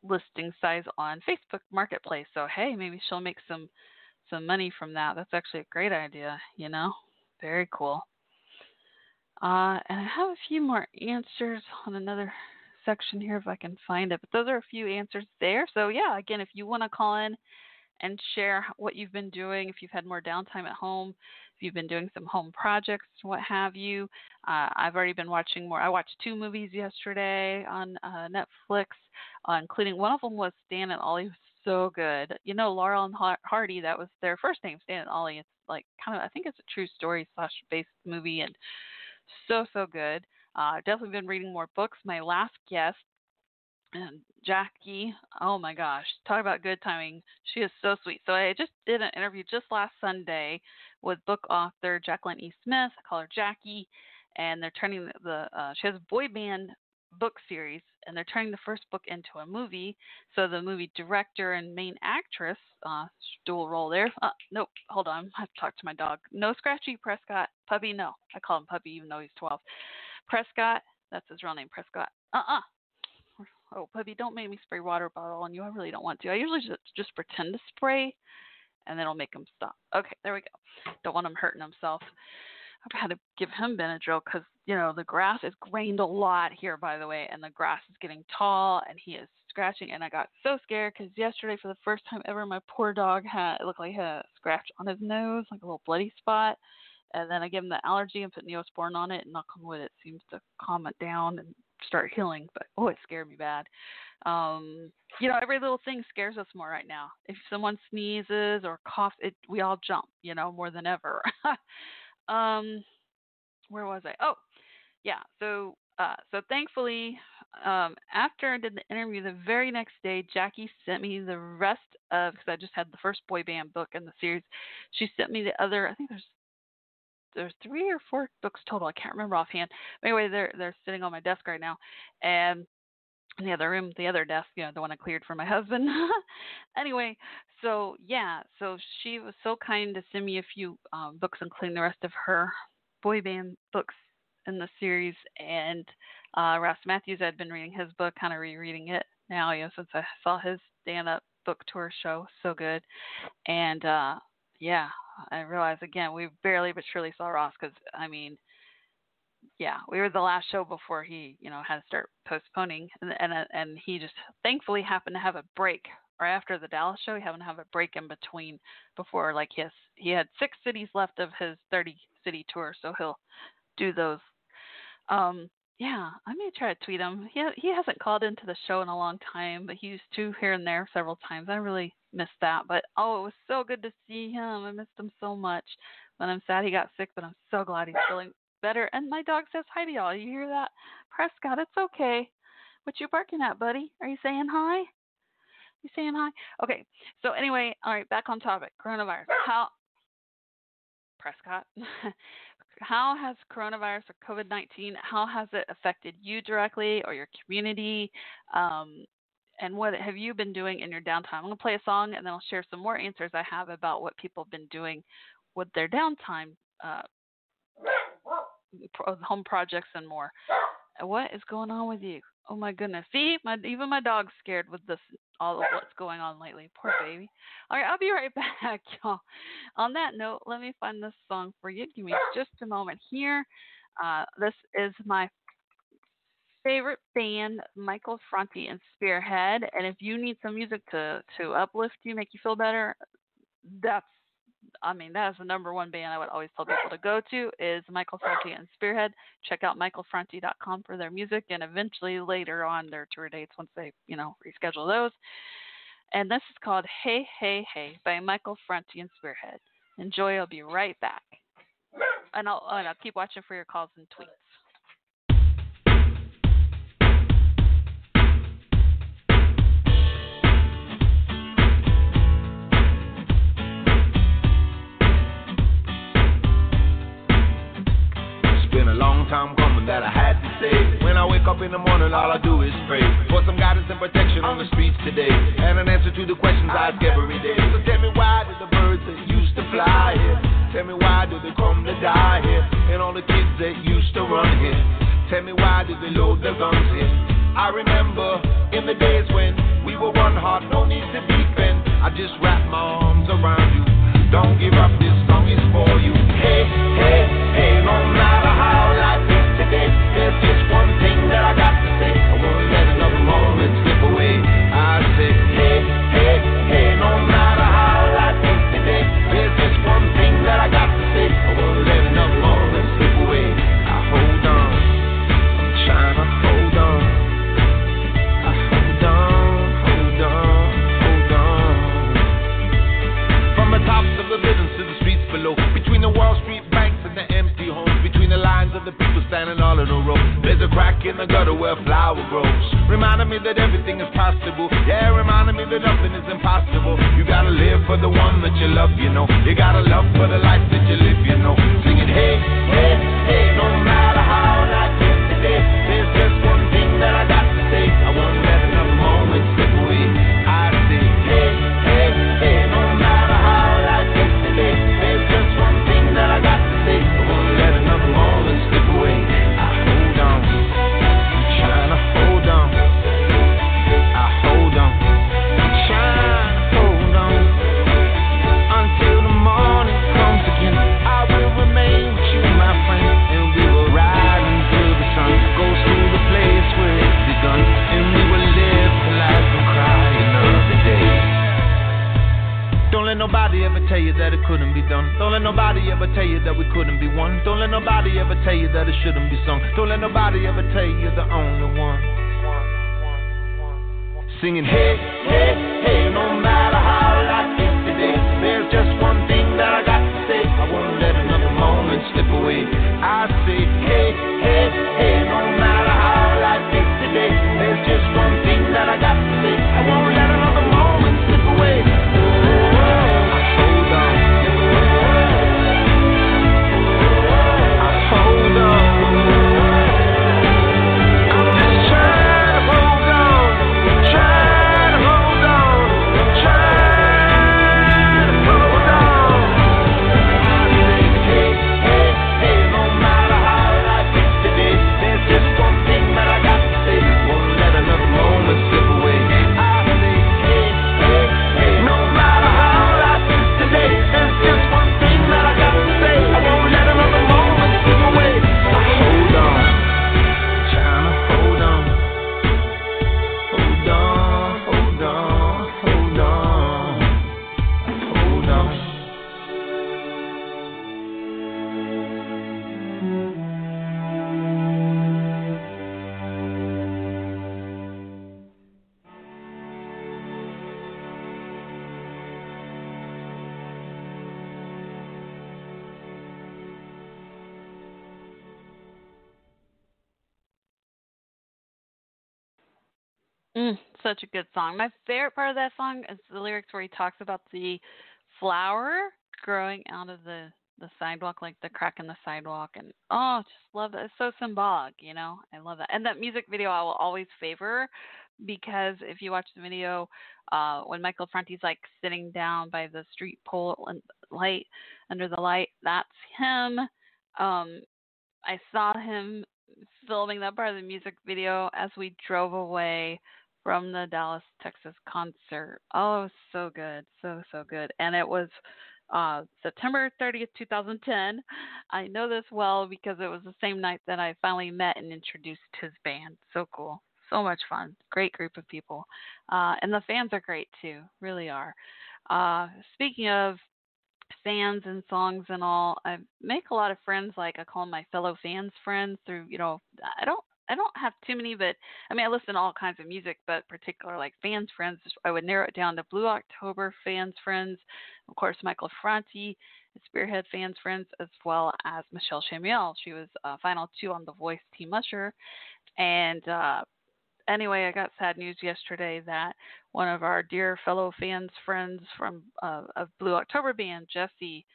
listing size on Facebook Marketplace. So hey, maybe she'll make some some money from that. That's actually a great idea. You know, very cool. Uh, and I have a few more answers on another section here if I can find it. But those are a few answers there. So, yeah, again, if you want to call in and share what you've been doing. If you've had more downtime at home, if you've been doing some home projects, what have you. Uh, I've already been watching more. I watched two movies yesterday on uh, Netflix, uh, including one of them was Stan and Ollie. So good. You know, Laurel and Hardy. That was their first name, Stan and Ollie. It's like kind of. I think it's a true story slash based movie, and so so good. Uh, definitely been reading more books. My last guest, and Jackie, oh my gosh, talk about good timing. She is so sweet. So I just did an interview just last Sunday with book author Jacqueline E. Smith. I call her Jackie, and they're turning the, the uh, she has a boy band book series, and they're turning the first book into a movie. So the movie director and main actress, uh, dual role there. Uh, nope, hold on, I have to talk to my dog. No Scratchy Prescott, puppy. No, I call him puppy even though he's 12. Prescott, that's his real name, Prescott. Uh-uh. Oh, puppy, don't make me spray water bottle on you. I really don't want to. I usually just just pretend to spray, and then it'll make him stop. Okay, there we go. Don't want him hurting himself. I've had to give him Benadryl because you know the grass is grained a lot here, by the way, and the grass is getting tall, and he is scratching. And I got so scared because yesterday, for the first time ever, my poor dog had it looked like he had a scratch on his nose, like a little bloody spot. And then I gave him the allergy and put Neosporin on it, and knock on wood, it seems to calm it down and start healing. But oh, it scared me bad. Um, you know, every little thing scares us more right now. If someone sneezes or coughs, it we all jump. You know, more than ever. um, where was I? Oh, yeah. So, uh, so thankfully, um, after I did the interview, the very next day, Jackie sent me the rest of because I just had the first boy band book in the series. She sent me the other. I think there's there's three or four books total. I can't remember offhand. Anyway, they're they're sitting on my desk right now, and the other room, the other desk, you know, the one I cleared for my husband. anyway, so yeah, so she was so kind to send me a few um, books, including the rest of her boy band books in the series. And uh, Ross Mathews, I'd been reading his book, kind of rereading it now, you know, since I saw his stand-up book tour show, so good. And uh, yeah, I realized again we barely but surely saw Ross because I mean yeah, we were the last show before he, you know, had to start postponing, and and uh, and he just thankfully happened to have a break right after the Dallas show. He happened to have a break in between before, like his he had six cities left of his 30 city tour, so he'll do those. Um, yeah, I may try to tweet him. He he hasn't called into the show in a long time, but he used to here and there several times. I really missed that, but oh, it was so good to see him. I missed him so much. But I'm sad he got sick, but I'm so glad he's feeling better. And my dog says hi to y'all. You hear that? Prescott, it's okay. What you barking at, buddy? Are you saying hi? You saying hi? Okay. So anyway, all right, back on topic. Coronavirus. How Prescott. how has coronavirus or COVID 19, how has it affected you directly or your community? Um, and what have you been doing in your downtime? I'm going to play a song and then I'll share some more answers I have about what people have been doing with their downtime, uh, home projects, and more. What is going on with you? Oh my goodness! See, my even my dog's scared with this all of what's going on lately. Poor baby. All right, I'll be right back, y'all. On that note, let me find this song for you. Give me just a moment here. Uh, this is my favorite band, Michael Franti and Spearhead. And if you need some music to to uplift you, make you feel better, that's I mean, that is the number one band I would always tell people to go to is Michael Franti and Spearhead. Check out michaelfranti.com for their music and eventually later on their tour dates once they, you know, reschedule those. And this is called Hey Hey Hey by Michael Franti and Spearhead. Enjoy, I'll be right back. And I'll, and I'll keep watching for your calls and tweets. Time coming that I had to say. When I wake up in the morning, all I do is pray for some guidance and protection on the streets today, and an answer to the questions I ask every day. So tell me why did the birds that used to fly here? Tell me why do they come to die here? And all the kids that used to run here. Tell me why did they load their guns here? I remember in the days when we were one heart, no need to defend. I just wrap my arms around you. Don't give up, this song is for you. Hey, hey, hey, no matter crack in the gutter where flower grows. Reminding me that everything is possible. Yeah, reminding me that nothing is impossible. You gotta live for the one that you love, you know. You gotta love for the life that you live, you know. Singing, hey, hey, hey, no matter ever tell you that it couldn't be done. Don't let nobody ever tell you that we couldn't be one. Don't let nobody ever tell you that it shouldn't be sung. Don't let nobody ever tell you you're the only one. Singing, hey, hey, such a good song. My favorite part of that song is the lyrics where he talks about the flower growing out of the the sidewalk, like the crack in the sidewalk, and oh, just love that. It's so symbolic, you know. I love that. And that music video, I will always favor because if you watch the video, uh, when Michael Franti's like sitting down by the street pole and light under the light, that's him. Um, I saw him filming that part of the music video as we drove away from the Dallas, Texas concert. Oh, so good, so so good, and it was uh, September 30th, 2010. I know this well because it was the same night that I finally met and introduced his band. So cool, so much fun, great group of people, uh, and the fans are great too, really are. Uh, speaking of fans and songs and all, I make a lot of friends. Like I call my fellow fans friends through, you know, I don't I don't have too many, but I mean, I listen to all kinds of music, but particular like fans friends, I would narrow it down to Blue October fans friends, of course, Michael Franti, Spearhead fans friends, as well as Michelle Chamuel. She was uh, final two on The Voice Team Usher. And uh, anyway, I got sad news yesterday that one of our dear fellow fans friends from uh, of Blue October band, Jesse,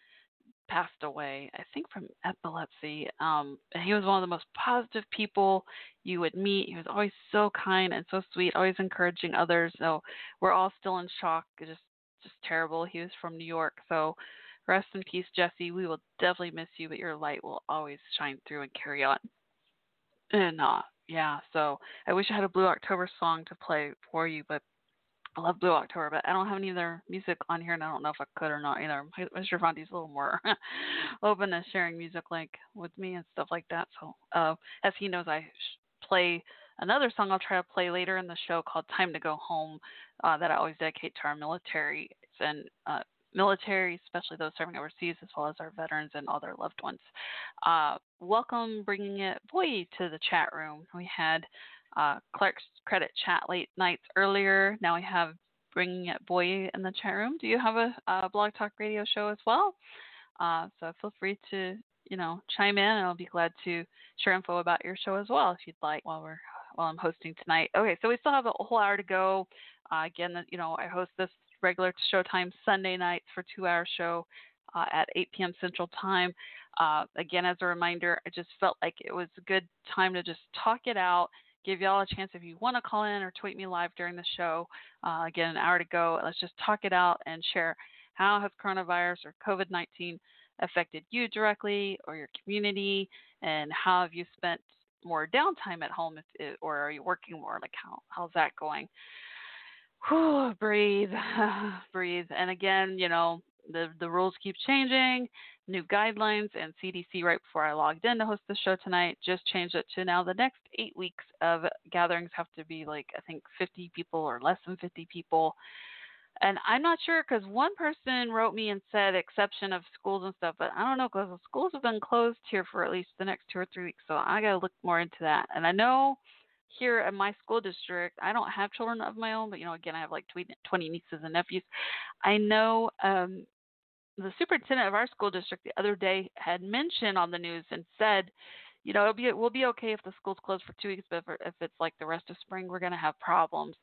passed away, I think from epilepsy. Um, and he was one of the most positive people you would meet. He was always so kind and so sweet, always encouraging others. So we're all still in shock. Just just terrible. He was from New York, so rest in peace, Jesse. We will definitely miss you, but your light will always shine through and carry on. And uh, yeah, so I wish I had a Blue October song to play for you, but I love Blue October, but I don't have any of their music on here, and I don't know if I could or not either. Mr. Franti's a little more open to sharing music like with me and stuff like that. So, uh, as he knows, I play another song I'll try to play later in the show called "Time to Go Home" uh, that I always dedicate to our military and uh, military, especially those serving overseas, as well as our veterans and all their loved ones. Uh, welcome, bringing it boy to the chat room. We had uh, Clark's credit chat late nights earlier. Now we have bringing it boy in the chat room. Do you have a, a blog talk radio show as well? Uh, so feel free to you know chime in, and I'll be glad to share info about your show as well if you'd like while we're while I'm hosting tonight. Okay, so we still have a whole hour to go. Uh, again, you know I host this regular showtime Sunday nights for two hour show uh, at 8 p.m. Central Time. Uh, again, as a reminder, I just felt like it was a good time to just talk it out, give y'all a chance if you want to call in or tweet me live during the show. Uh, again, an hour to go. Let's just talk it out and share how has coronavirus or COVID 19 affected you directly or your community, and how have you spent more downtime at home, if, or are you working more? Like, how, how's that going? Whew, breathe, breathe. And again, you know, the the rules keep changing. New guidelines and CDC right before I logged in to host the show tonight just changed it to now the next eight weeks of gatherings have to be like I think 50 people or less than 50 people. And I'm not sure because one person wrote me and said exception of schools and stuff, but I don't know because the schools have been closed here for at least the next two or three weeks, so I got to look more into that. And I know here at my school district, I don't have children of my own, but you know, again, I have like 20 nieces and nephews. I know um, the superintendent of our school district the other day had mentioned on the news and said, you know, it'll be we'll be okay if the school's closed for two weeks, but if, if it's like the rest of spring, we're going to have problems.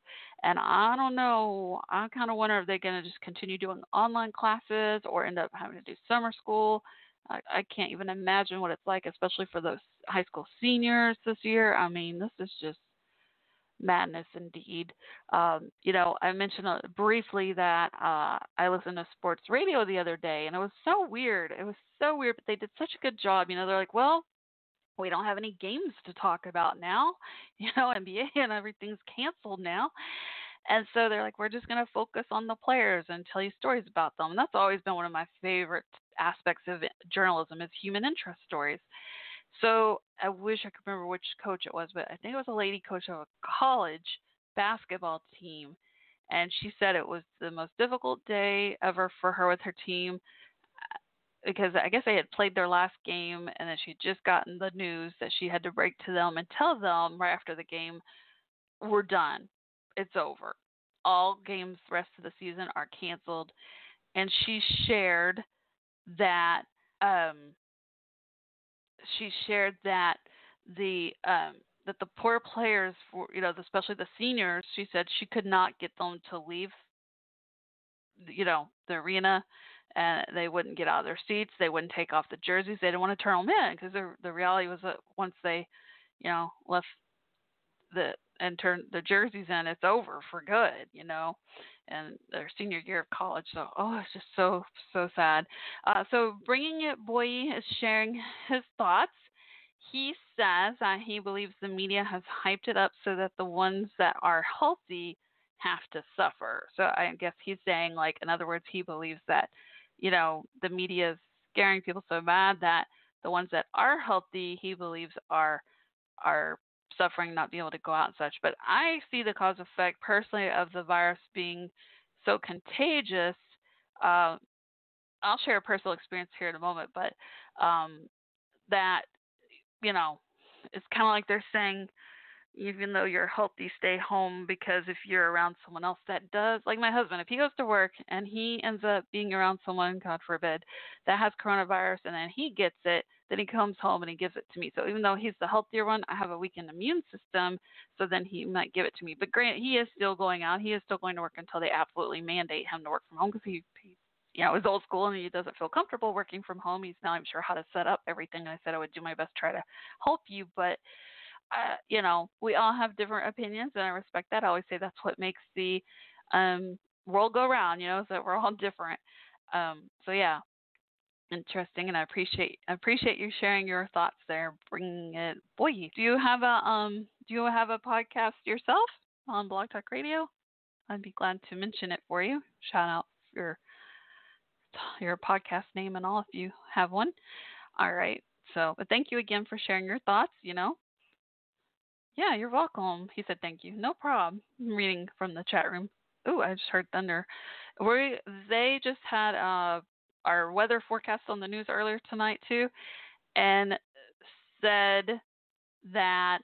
And I don't know. I kind of wonder if they're going to just continue doing online classes or end up having to do summer school. I, I can't even imagine what it's like, especially for those high school seniors this year. I mean, this is just madness indeed. Um, you know, I mentioned uh, briefly that uh, I listened to sports radio the other day, and it was so weird. It was so weird, but they did such a good job. You know, they're like, well, we don't have any games to talk about now. You know, NBA and everything's canceled now. And so they're like, we're just going to focus on the players and tell you stories about them. And that's always been one of my favorite aspects of journalism is human interest stories. So I wish I could remember which coach it was, but I think it was a lady coach of a college basketball team. And she said it was the most difficult day ever for her with her team because I guess they had played their last game and then she'd just gotten the news that she had to break to them and tell them right after the game, we're done. It's over. All games rest of the season are canceled. And she shared that um, she shared that the um, that the poor players for you know especially the seniors she said she could not get them to leave you know the arena and they wouldn't get out of their seats they wouldn't take off the jerseys they didn't want to turn them in because the the reality was that once they you know left the and turned the jerseys in it's over for good you know and their senior year of college. So, oh, it's just so, so sad. Uh, so, Bringing It Boy is sharing his thoughts. He says that he believes the media has hyped it up so that the ones that are healthy have to suffer. So, I guess he's saying, like, in other words, he believes that, you know, the media is scaring people so bad that the ones that are healthy, he believes, are are suffering, not being able to go out and such. But I see the cause effect personally of the virus being so contagious. Uh, I'll share a personal experience here in a moment, but um, that you know, it's kind of like they're saying even though you're healthy, stay home because if you're around someone else that does, like my husband, if he goes to work and he ends up being around someone, God forbid, that has coronavirus and then he gets it, then he comes home and he gives it to me. So even though he's the healthier one, I have a weakened immune system, so then he might give it to me. But granted, he is still going out. He is still going to work until they absolutely mandate him to work from home because he, he you know, is old school and he doesn't feel comfortable working from home. He's not even sure how to set up everything. And I said I would do my best to try to help you, but uh, you know, we all have different opinions, and I respect that. I always say that's what makes the um, world go round. You know, so that we're all different. Um, so yeah, interesting, and I appreciate appreciate you sharing your thoughts there. Bringing it, boy, do you have a um, do you have a podcast yourself on Blog Talk Radio? I'd be glad to mention it for you. Shout out your your podcast name and all if you have one. All right. So, but thank you again for sharing your thoughts. You know, yeah, you're welcome. He said thank you. No problem. I'm reading from the chat room. Ooh, I just heard thunder. We they just had uh, our weather forecast on the news earlier tonight too, and said that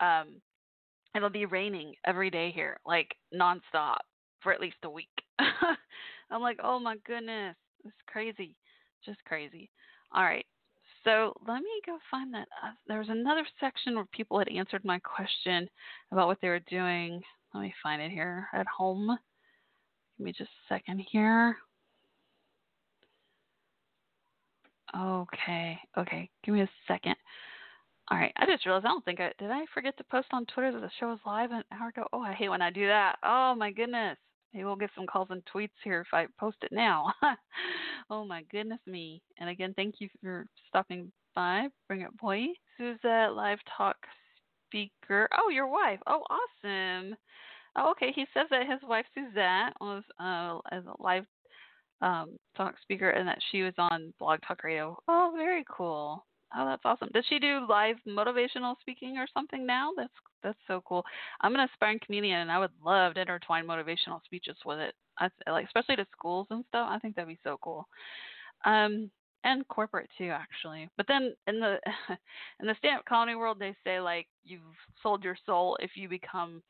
um, it'll be raining every day here, like nonstop for at least a week. I'm like, oh my goodness, it's crazy. just crazy. All right. So let me go find that. Uh, there was another section where people had answered my question about what they were doing. Let me find it here at home. Give me just a second here. Okay. Okay. Give me a second. All right. I just realized I don't think I did. I forget to post on Twitter that the show is live an hour ago. Oh, I hate when I do that. Oh my goodness. Maybe we'll get some calls and tweets here if I post it now. oh my goodness me. And again, thank you for stopping by. Bring it boy. Suzette, live talk speaker. Oh, your wife. Oh, awesome. Oh, okay. He says that his wife Suzette was uh, as a live um, talk speaker and that she was on Blog Talk Radio. Oh, very cool. Oh, that's awesome. Does she do live motivational speaking or something now? That's that's so cool. I'm an aspiring comedian, and I would love to intertwine motivational speeches with it. I like, especially to schools and stuff. I think that'd be so cool. Um, and corporate too, actually. But then in the in the stand-up comedy world, they say like you've sold your soul if you become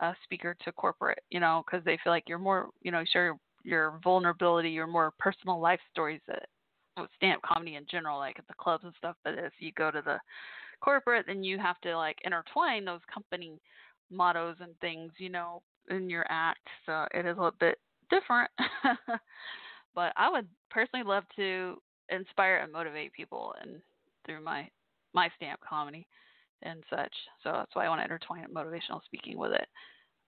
a speaker to corporate, you know, because they feel like you're more, you know, share your, vulnerability, your more personal life stories that with stand-up comedy in general, like at the clubs and stuff. But if you go to the corporate, then you have to like intertwine those company mottos and things, you know, in your act. So it is a little bit different. but I would personally love to inspire and motivate people and through my my stand-up comedy and such. So that's why I want to intertwine motivational speaking with it.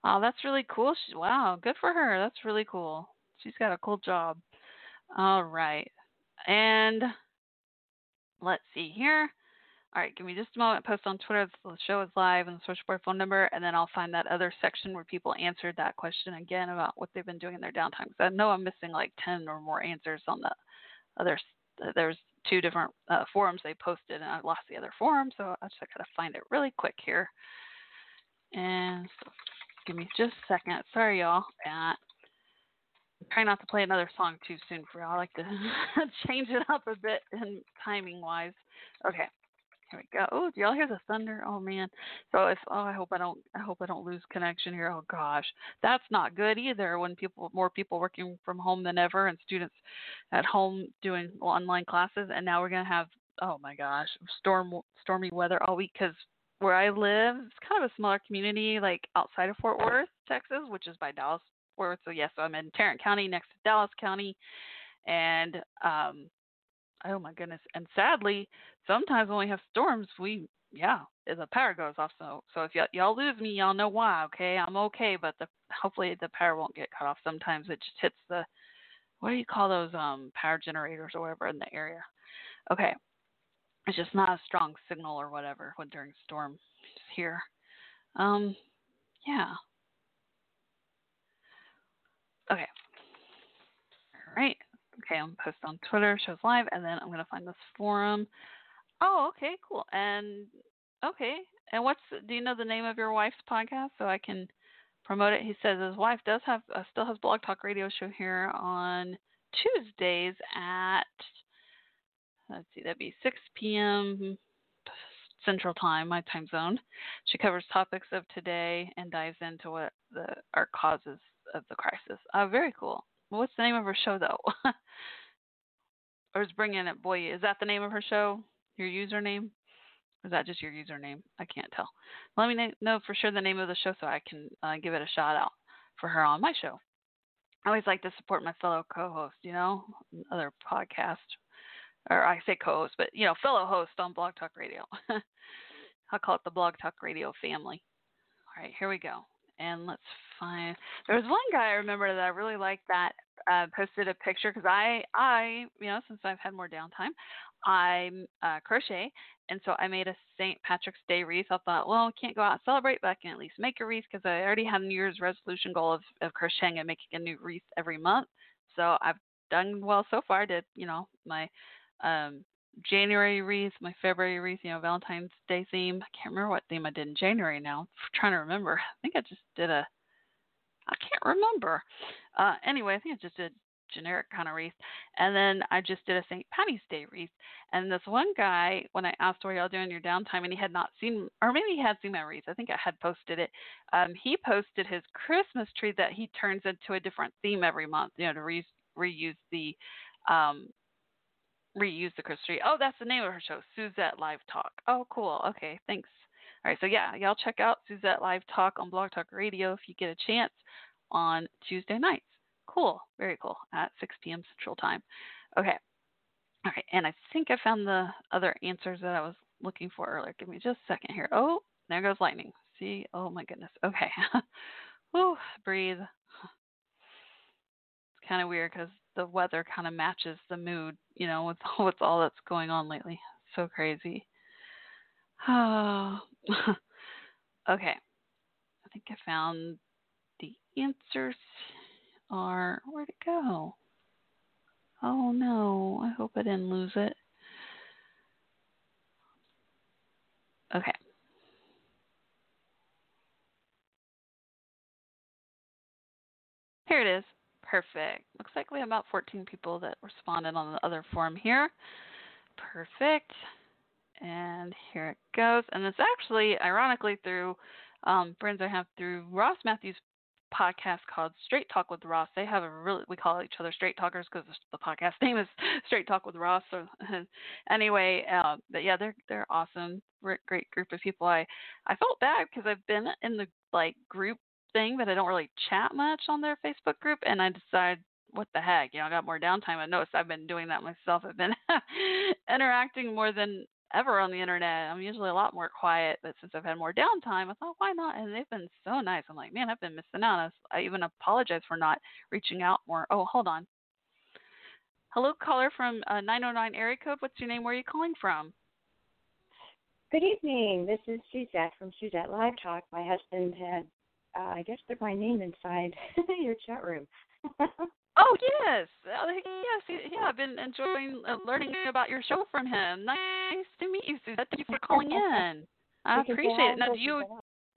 Oh, that's really cool. She, wow, good for her. That's really cool. She's got a cool job. All right. And let's see here. All right, give me just a moment. Post on Twitter. The show is live and the switchboard phone number, and then I'll find that other section where people answered that question again about what they've been doing in their downtime. Because I know I'm missing like ten or more answers on the other. There's two different uh, forums they posted, and I lost the other forum, so I just gotta find it really quick here. And so, give me just a second. Sorry, y'all. Pat. Try not to play another song too soon for y'all. I like to change it up a bit in timing wise. Okay. Here we go. Oh, do y'all hear the thunder? Oh man. So if oh I hope I don't I hope I don't lose connection here. Oh gosh. That's not good either when people more people working from home than ever and students at home doing online classes and now we're going to have oh my gosh, storm stormy weather all week cuz where I live, it's kind of a smaller community like outside of Fort Worth, Texas, which is by Dallas Fort Worth. So yes, so I'm in Tarrant County next to Dallas County and um oh my goodness. And sadly, sometimes when we have storms, we yeah, the power goes off. So so if y'all, y'all lose me, y'all know why. Okay, I'm okay, but the hopefully the power won't get cut off. Sometimes it just hits the what do you call those um power generators or whatever in the area. Okay, it's just not a strong signal or whatever when during storm here. Um, yeah. Okay. All right. Okay, I'm post on Twitter, shows live, and then I'm gonna find this forum. Oh, okay, cool. And okay, and what's do you know the name of your wife's podcast so I can promote it? He says his wife does have uh, still has Blog Talk Radio show here on Tuesdays at let's see, that'd be 6 p.m. Central Time, my time zone. She covers topics of today and dives into what the are causes of the crisis. Uh, very cool. What's the name of her show though? or is bringing it boy? Is that the name of her show? Your username? Or is that just your username? I can't tell. Let me know for sure the name of the show so I can uh, give it a shout out for her on my show. I always like to support my fellow co-host, you know, other podcast, or I say co-host, but you know, fellow host on Blog Talk Radio. I'll call it the Blog Talk Radio family. All right, here we go and let's find. There was one guy I remember that I really liked that uh, posted a picture because I, I, you know, since I've had more downtime, I uh, crochet, and so I made a St. Patrick's Day wreath. I thought, well, I can't go out and celebrate, but I can at least make a wreath because I already had a New Year's resolution goal of, of crocheting and making a new wreath every month. So I've done well so far. Did, you know, my um, January wreath, my February wreath, you know, Valentine's Day theme. I can't remember what theme I did in January now. I'm trying to remember. I think I just did a I can't remember. Uh anyway, I think I just did generic kind of wreath. And then I just did a St. Patty's Day wreath. And this one guy, when I asked what y'all doing your downtime, and he had not seen, or maybe he had seen my wreath. I think I had posted it. Um, he posted his Christmas tree that he turns into a different theme every month, you know, to re- reuse the um, reuse the Christmas tree. Oh, that's the name of her show, Suzette Live Talk. Oh, cool. Okay, thanks. All right, so yeah, y'all check out Suzette Live Talk on Blog Talk Radio if you get a chance on Tuesday nights. Cool, very cool, at 6 p.m. Central Time. Okay, all right, and I think I found the other answers that I was looking for earlier. Give me just a second here. Oh, there goes lightning. See, oh my goodness. Okay, Whew, breathe. It's kind of weird because the weather kind of matches the mood, you know, with with all that's going on lately. So crazy. Okay. I think I found the answers. Are where'd it go? Oh no! I hope I didn't lose it. Okay. Here it is. Perfect. Looks like we have about 14 people that responded on the other form here. Perfect. And here it goes. And it's actually, ironically, through um, friends I have through Ross Mathews' podcast called Straight Talk with Ross. They have a really, we call each other Straight Talkers because the podcast name is Straight Talk with Ross. So anyway, uh, but yeah, they're they're awesome, great group of people. I I felt bad because I've been in the like group thing, but I don't really chat much on their Facebook group, and I decided what the heck, you know, I got more downtime. I noticed I've been doing that myself. I've been interacting more than ever on the internet. I'm usually a lot more quiet, but since I've had more downtime, I thought, why not? And they've been so nice. I'm like, man, I've been missing out. I even apologize for not reaching out more. Oh, hold on. Hello, caller from uh, 909 area code. What's your name? Where are you calling from? Good evening. This is Suzette from Suzette Live Talk. My husband had, uh, I guess, put my name inside your chat room. Oh yes, uh, yes, yeah. I've been enjoying uh, learning about your show from him. Nice to meet you, Suzette. Thank you for calling in. I appreciate it. Now, do you?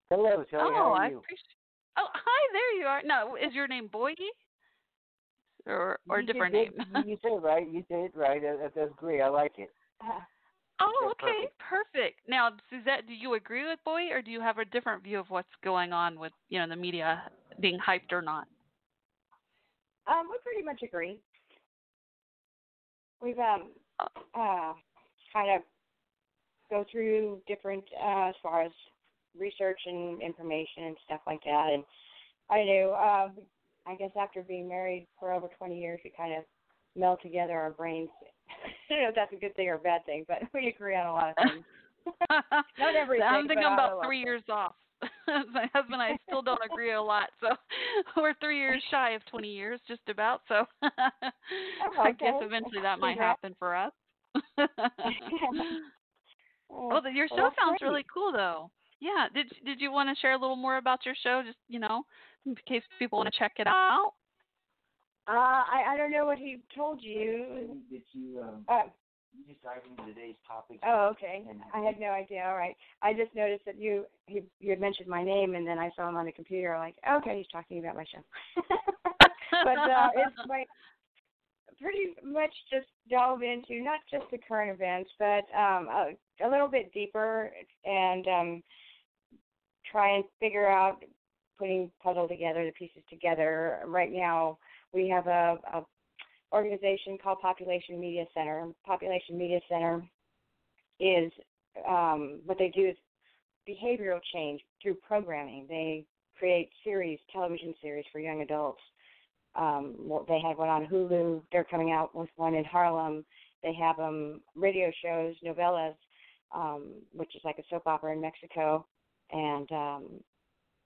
Hello, Shelly. Oh, how are I you? appreciate. Oh, hi. There you are. No, is your name Boydie? Or or a you different did, name? you said it right. You said it right. That, that's great. I like it. Oh, Okay, perfect. Now, Suzette, do you agree with Boyd, or do you have a different view of what's going on with you know the media being hyped or not? Um, we pretty much agree. We've um uh kind of go through different uh as far as research and information and stuff like that and I don't know, uh I guess after being married for over twenty years we kind of meld together our brains. I don't know if that's a good thing or a bad thing, but we agree on a lot of things. Not everything, I'm thinking a about three years off. My husband and I still don't agree a lot, so we're three years shy of 20 years, just about. So oh, I guess eventually that might happen for us. Oh, well, your show that's sounds great. really cool, though. Yeah. Did Did you want to share a little more about your show, just you know, in case people want to check it out? Uh, I I don't know what he told you. Did you um, Uh, you just dive into today's topic? oh, okay. I had no idea. All right. I just noticed that you he you had mentioned my name, and then I saw him on the computer. Like, okay, he's talking about my show. but uh, it's like pretty much just delve into not just the current events, but um, a, a little bit deeper and um, try and figure out putting puzzle together the pieces together. Right now, we have a, a organization called Population Media Center. Population Media Center is um, what they do is behavioral change through programming. They create series, television series for young adults. Um, they had one on Hulu. They're coming out with one in Harlem. They have um, radio shows, novellas, um, which is like a soap opera in Mexico, and um,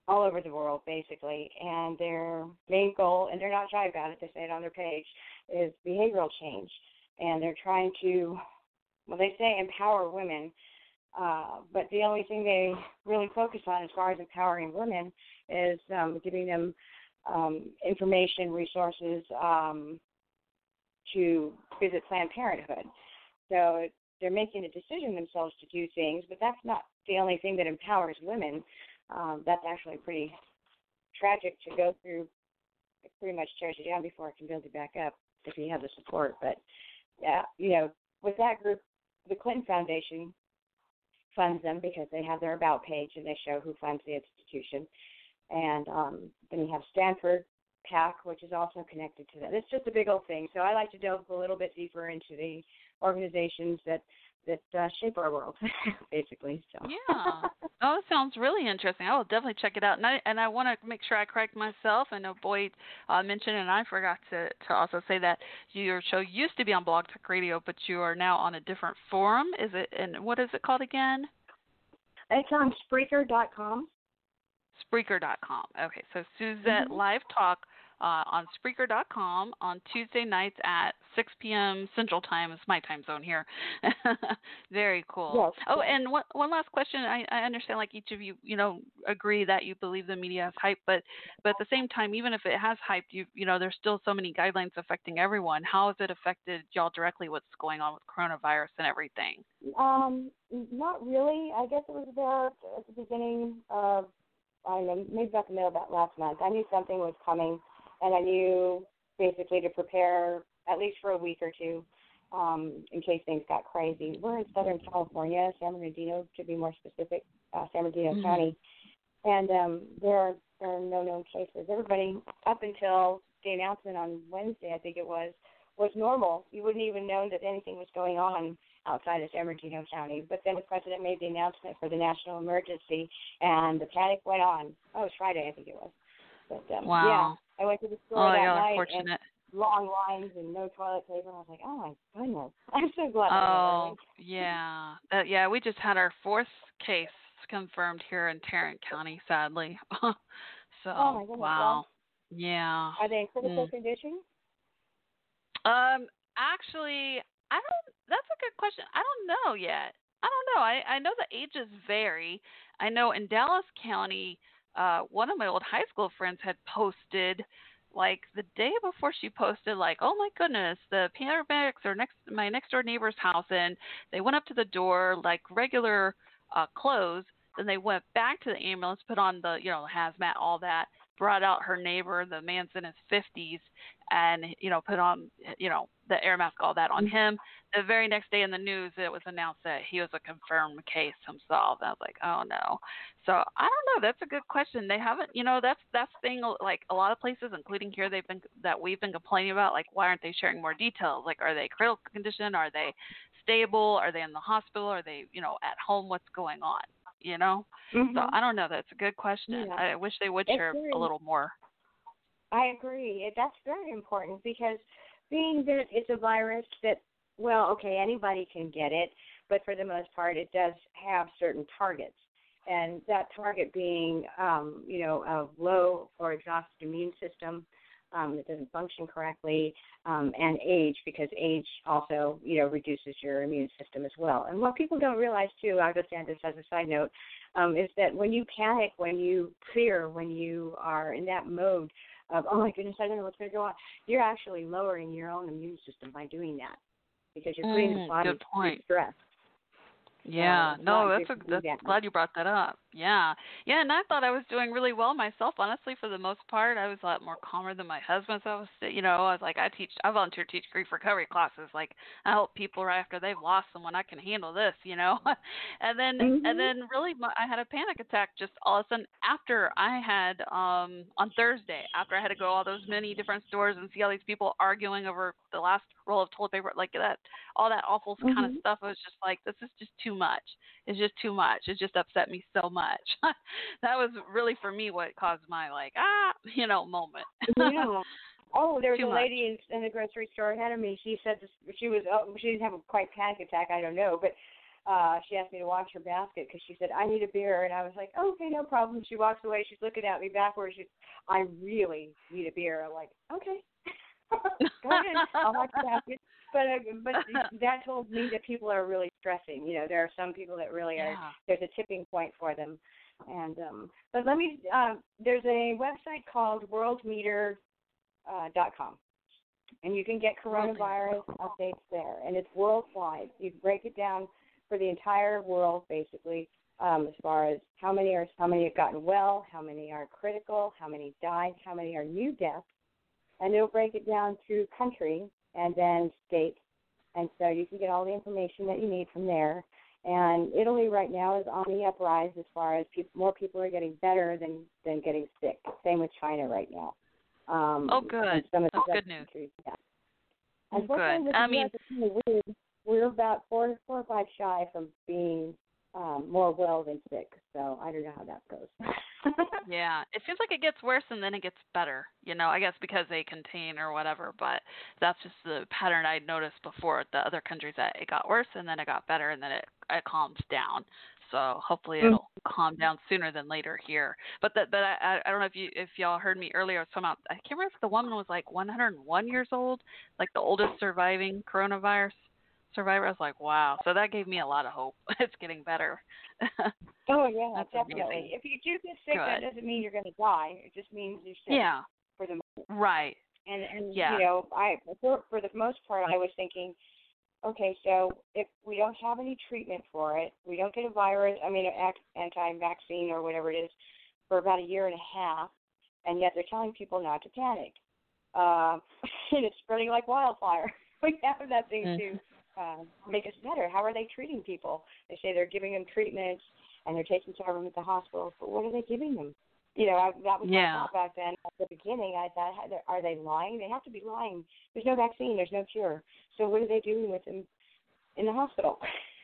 all over the world basically. And their main goal, and they're not shy about it, they say it on their page, is behavioral change. And they're trying to, well, they say empower women, uh, but the only thing they really focus on as far as empowering women is um, giving them um, information, resources um, to visit Planned Parenthood. So they're making a decision themselves to do things, but that's not the only thing that empowers women. Um, that's actually pretty tragic to go through. It pretty much tears you down before it can build you back up if you have the support. But yeah, you know, with that group, the Clinton Foundation funds them because they have their about page and they show who funds the institution. And um, then you have Stanford PAC, which is also connected to that. It's just a big old thing. So I like to delve a little bit deeper into the organizations that that uh, shape our world, basically. So Yeah. Oh, it sounds really interesting. I will definitely check it out. And I and I want to make sure I correct myself. I know Boyd uh, mentioned, and I forgot to to also say that your show used to be on Blog Talk Radio, but you are now on a different forum. Is it? And what is it called again? it's on Spreaker.com. Spreaker.com. Okay, so Suzette Live Talk uh, on Spreaker.com on Tuesday nights at 6 p.m. Central Time. Is my time zone here. Very cool. Yes. Oh, and one one last question. I, I understand, like each of you, you know, agree that you believe the media has hype, but but at the same time, even if it has hyped, you you know, there's still so many guidelines affecting everyone. How has it affected y'all directly? What's going on with coronavirus and everything? Um, not really. I guess it was about at the beginning of I don't know, maybe about the middle of that last month. I knew something was coming, and I knew basically to prepare at least for a week or two, um, in case things got crazy. We're in Southern California, San Bernardino to be more specific, uh, San Bernardino Mhm. County, and um, there are there are no known cases. Everybody up until the announcement on Wednesday, I think it was, was normal. You wouldn't even know that anything was going on outside of San Bernardino County. But then the president made the announcement for the national emergency, and the panic went on. Oh, it was Friday, I think it was. But um, Wow. yeah, I went to the store Oh, that yeah, night and long lines and no toilet paper. I was like, oh my goodness, I'm so glad. Oh, yeah. Uh, yeah, we just had our fourth case confirmed here in Tarrant County, sadly. so, Oh, goodness, wow. Yeah. Are they in critical Mm. condition? Um, actually, I don't. That's a good question. I don't know yet. I don't know. I I know the ages vary. I know in Dallas County, uh, one of my old high school friends had posted, like the day before she posted, like, oh my goodness, the paramedics are next my next door neighbor's house, and they went up to the door like regular uh, clothes. Then they went back to the ambulance, put on the you know hazmat, all that, brought out her neighbor, the man's in his fifties, and you know put on you know the air mask all that on him. The very next day in the news it was announced that he was a confirmed case himself. And i was like oh no. So i don't know. That's a good question. They haven't you know that's that's thing like a lot of places including here they've been that we've been complaining about like why aren't they sharing more details? Like are they critical condition? Are they stable? Are they in the hospital? Are they you know at home? What's going on? You know? So Mhm. i don't know. That's a good question. Yeah. i wish they would share very- a little more I agree. That's very important because being that it's a virus that, well, okay, anybody can get it, but for the most part, it does have certain targets. And that target being, um, you know, a low or exhausted immune system um, that doesn't function correctly, um, and age, because age also, you know, reduces your immune system as well. And what people don't realize, too, I'll just add this as a side note, um, is that when you panic, when you fear, when you are in that mode, of oh my goodness, I don't know what's going to go on. You're actually lowering your own immune system by doing that because you're putting the Mm, body good point. stress. Yeah, it's no, that's a that's that. glad you brought that up. Yeah, yeah, and I thought I was doing really well myself. Honestly, for the most part, I was a lot more calmer than my husband. So I was, you know, I was like, I teach, I volunteer to teach grief recovery classes. Like, I help people right after they've lost someone. I can handle this, you know. and then, Mhm. and then, really, my, I had a panic attack just all of a sudden after I had um on Thursday after I had to go all those many different stores and see all these people arguing over the last roll of toilet paper, like that, all that awful kind of Mhm. stuff. I was just like, this is just too much. It's just too much. It just upset me so much. that was really for me what caused my like ah you know moment. yeah. Oh, there was Too a much. lady in, in the grocery store ahead of me. She said this, she was oh, she didn't have a quite panic attack. I don't know, but uh she asked me to watch her basket because she said I need a beer, and I was like, okay, no problem. She walks away. She's looking at me backwards. She's, I really need a beer. I'm like, okay. Go ahead. I'll watch the basket. But but that told me that people are really stressing. You know, there are some people that really are. There's a tipping point for them. And um, but let me. Uh, there's a website called WorldMeter uh, dot com, and you can get coronavirus updates there, and it's worldwide. You break it down for the entire world, basically, um, as far as how many are how many have gotten well, how many are critical, how many died, how many are new deaths, and it'll break it down through country and then state, and so you can get all the information that you need from there. And Italy right now is on the uprise as far as peop more people are getting better than than getting sick. Same with China right now. Um, Oh, good. Some of the That's other good news. countries, yeah. Oh, Unfortunately, good. I mean- US, it's kind of weird. we're about four four or five shy from being um, more well than sick. So I don't know how that goes. Yeah, it feels like it gets worse and then it gets better. You know, I guess because they contain or whatever, but that's just the pattern I'd noticed before the other countries that it got worse and then it got better and then it it calms down. So hopefully Mm. it'll calm down sooner than later here. But that, but I I I don't know if you if y'all heard me earlier. I was talking about I can't remember if the woman was like 101 years old, like the oldest surviving coronavirus survivor. I was like, wow. So that gave me a lot of hope. it's getting better. oh yeah, That's definitely. amazing. If you do get sick, that doesn't mean you're going to die. It just means you're sick yeah. for the Right. and and Yeah. you know I for for the most part I was thinking, okay, so if we don't have any treatment for it, we don't get a virus, I mean, an anti-vaccine or whatever it is, for about a year and a half, and yet they're telling people not to panic, uh, and it's spreading like wildfire. we have nothing Mm. to uh, make us better. How are they treating people? They say they're giving them treatments and they're taking care of them at the hospitals, but what are they giving them? You know, I, that was Yeah. my thought back then. At the beginning, I thought, "Are they- lying? They have to be lying. There's no vaccine. There's no cure. So what are they doing with them in the hospital?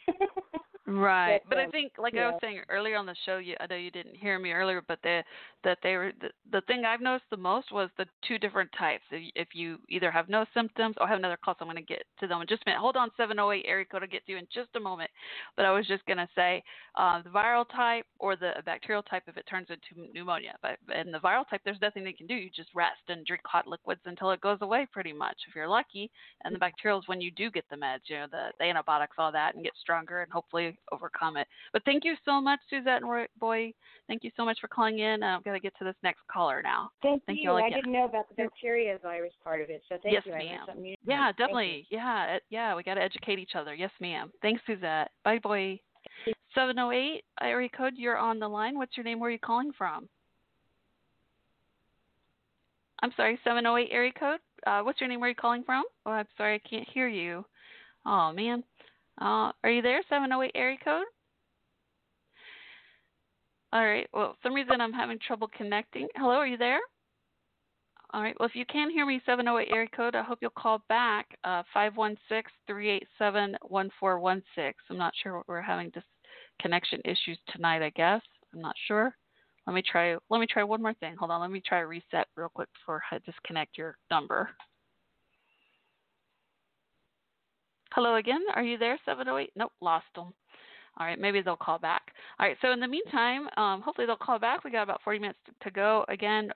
Right, But, but I um, think, like I was saying earlier on the show, you, I know you didn't hear me earlier, but the that they were the, the thing I've noticed the most was the two different types. If, you- if you either have no symptoms or have another call, so I'm going to get to them in just a minute. Hold on, 708 area code. I'll get to you in just a moment. But I was just going to say uh, the viral type or the bacterial type if it turns into pneumonia. But in the viral type, there's nothing they can do. You just rest and drink hot liquids until it goes away, pretty much, if you're lucky. And the bacterial is when you do get the meds, you know, the, the antibiotics, all that, and get stronger and hopefully overcome it. But thank you so much, Suzette and Roy, Boy. Thank you so much for calling in. I'm going to get to this next caller now. Thank, Thank you. you I didn't know about the bacteria virus part of it, so thank Yes, you. Learned ma'am. Yeah, definitely. Yeah, yeah, we got to educate each other. Yes, ma'am. Thanks, Suzette. Bye, boy. 708 area code, you're on the line. What's your name? Where are you calling from? I'm sorry, 708 area code. Uh, what's your name? Where are you calling from? Oh, I'm sorry, I can't hear you. Oh, man. Uh, are you there, 708 area code? All right. Well, some reason I'm having trouble connecting. Hello, are you there? All right. Well, if you can hear me, 708 area code, I hope you'll call back uh, 516-387-1416. I'm not sure what we're having dis- connection issues tonight. I guess I'm not sure. Let me try. Let me try one more thing. Hold on. Let me try reset real quick before I disconnect your number. Hello again. Are you there? 708. Nope, lost them. All right, maybe they'll call back. All right, so in the meantime, um, hopefully they'll call back. We got about 40 minutes to, to go. Again,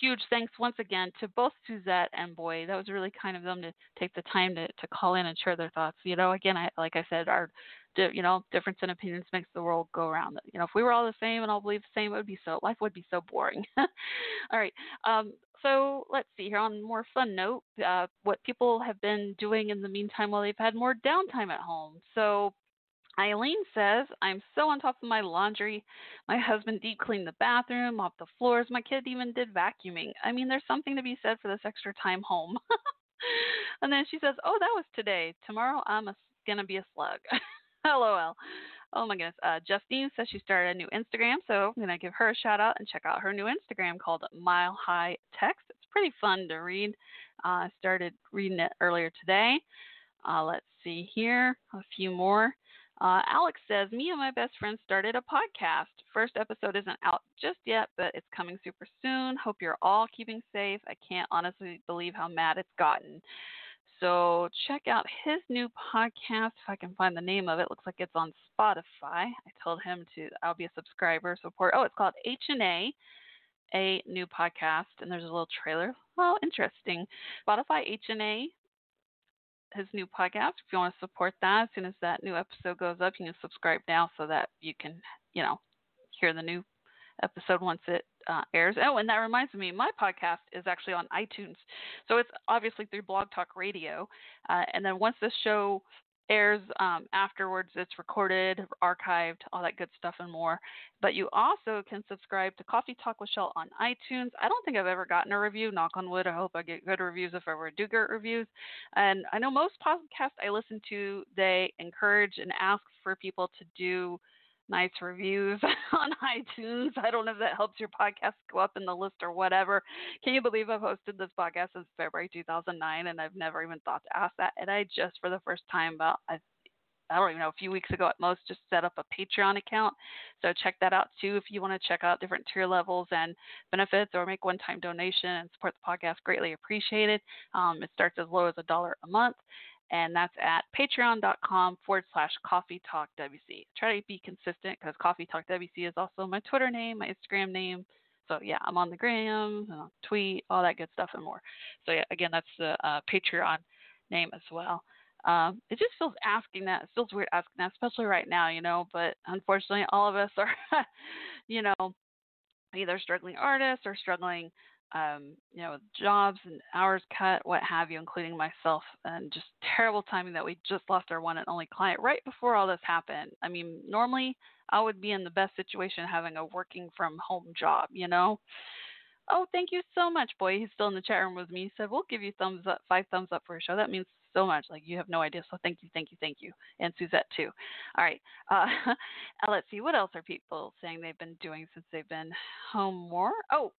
huge thanks once again to both Suzette and Boy. That was really kind of them to take the time to, to call in and share their thoughts. You know, again, I, like I said, our you know difference in opinions makes the world go around. You know, if we were all the same and all believe the same, it would be so life would be so boring. all right. Um, so let's see here on a more fun note, uh, what people have been doing in the meantime while they've had more downtime at home. So Eileen says, I'm so on top of my laundry. My husband deep cleaned the bathroom, mopped the floors. My kid even did vacuuming. I mean, there's something to be said for this extra time home. and then she says, Oh, that was today. Tomorrow I'm going to be a slug. LOL. Oh my goodness. Uh, Justine says she started a new Instagram, so I'm going to give her a shout out and check out her new Instagram called Mile High Text. It's pretty fun to read. Uh, I started reading it earlier today. Uh, let's see here, a few more. Uh, Alex says, Me and my best friend started a podcast. First episode isn't out just yet, but it's coming super soon. Hope you're all keeping safe. I can't honestly believe how mad it's gotten. So check out his new podcast if I can find the name of it. Looks like it's on Spotify. I told him to. I'll be a subscriber. Support. Oh, it's called H and A, a new podcast, and there's a little trailer. Oh, interesting. Spotify H and A, his new podcast. If you want to support that, as soon as that new episode goes up, you can subscribe now so that you can, you know, hear the new episode once it uh, airs. Oh, and that reminds me, my podcast is actually on iTunes. So it's obviously through Blog Talk Radio. Uh, and then once this show airs um, afterwards, it's recorded, archived, all that good stuff and more. But you also can subscribe to Coffee Talk with Shell on iTunes. I don't think I've ever gotten a review. Knock on wood. I hope I get good reviews if I ever do get reviews. And I know most podcasts I listen to, they encourage and ask for people to do nice reviews on iTunes. I don't know if that helps your podcast go up in the list or whatever. Can you believe I've hosted this podcast since February 2009 and I've never even thought to ask that? And I just, for the first time, about I, I don't even know, a few weeks ago at most, just set up a Patreon account. So check that out too if you want to check out different tier levels and benefits or make one time donation and support the podcast. Greatly appreciated. Um, it starts as low as a dollar a month and that's at patreon.com forward slash coffee talk WC. Try to be consistent because coffee talk WC is also my Twitter name, my Instagram name. So yeah, I'm on the gram, uh, tweet, all that good stuff and more. So yeah, again, that's the uh, Patreon name as well. Um, it just feels asking that. It feels weird asking that, especially right now, you know. But unfortunately, all of us are, you know, either struggling artists or struggling um, you know, jobs and hours cut, what have you, including myself, and just terrible timing that we just lost our one and only client right before all this happened. I mean, normally I would be in the best situation having a working from home job, you know. Oh, thank you so much, boy. He's still in the chat room with me. He said, We'll give you thumbs up, five thumbs up for your show. That means so much. Like, you have no idea. So, thank you, thank you, thank you. And Suzette, too. All right. Uh, let's see. What else are people saying they've been doing since they've been home more? Oh,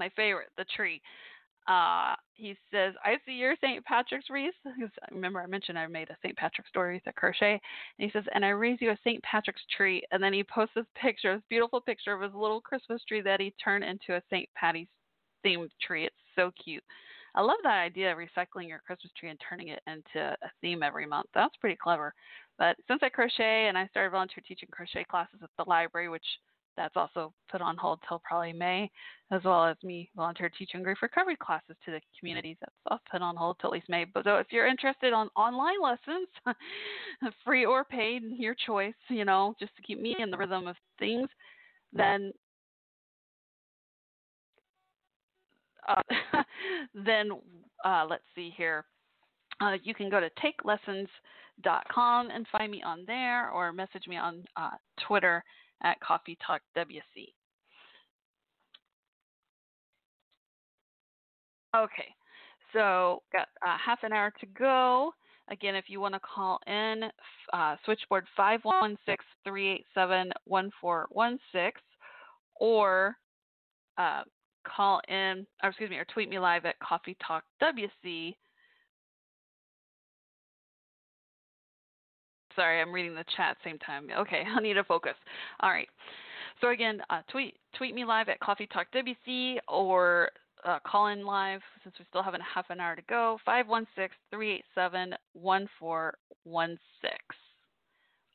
my favorite, the tree. Uh, he says, I see your St. Patrick's wreath. Remember, I mentioned I made a St. Patrick's story with a crochet. And he says, and I raise you a St. Patrick's tree. And then he posts this picture, this beautiful picture of his little Christmas tree that he turned into a St. Patty's themed tree. It's so cute. I love that idea of recycling your Christmas tree and turning it into a theme every month. That's pretty clever. But since I crochet and I started volunteer teaching crochet classes at the library, which that's also put on hold till probably May, as well as me volunteer teaching grief recovery classes to the communities. That's also put on hold till at least May. But so if you're interested on online lessons, free or paid, your choice, you know, just to keep me in the rhythm of things, then uh, then uh, let's see here. Uh, you can go to takelessons.com and find me on there or message me on uh, Twitter at Coffee Talk WC. Okay, so got uh, half an hour to go. Again, if you want to call in, uh, switchboard 516-387-1416 or uh, call in, or excuse me, or tweet me live at Coffee Talk WC. Sorry, I'm reading the chat same time. Okay, I need to focus. All right. So again, uh, tweet tweet me live at Coffee Talk WC or uh, call in live since we still have a half an hour to go. 516-387-1416.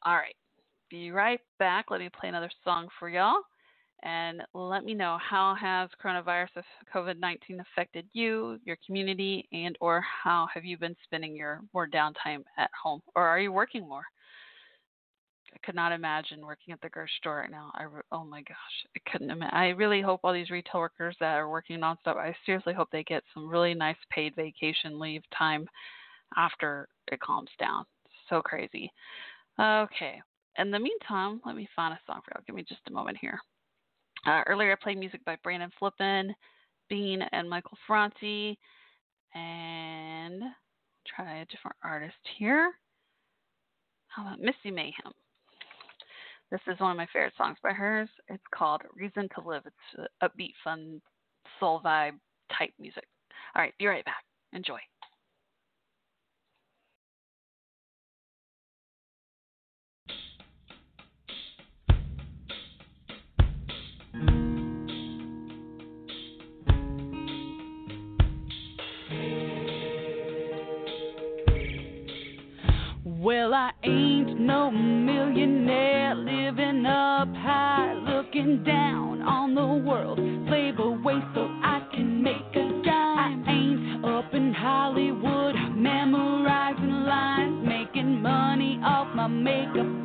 All right. Be right back. Let me play another song for y'all and let me know how has coronavirus COVID-19 affected you, your community, and or how have you been spending your more downtime at home or are you working more? I could not imagine working at the grocery store right now. I oh my gosh, I couldn't imagine. I really hope all these retail workers that are working nonstop. I seriously hope they get some really nice paid vacation leave time after it calms down. So crazy. Okay. In the meantime, let me find a song for y'all. Give me just a moment here. Uh, earlier, I played music by Brandon Flippin, Bean, and Michael Franti. And try a different artist here. How about Missy Mayhem? This is one of my favorite songs by hers. It's called Reason to Live. It's upbeat, fun, soul vibe type music. All right, be right back. Enjoy. Well, I ain't no millionaire living up high, looking down on the world. Slave away so I can make a dime. I ain't up in Hollywood memorizing lines, making money off my makeup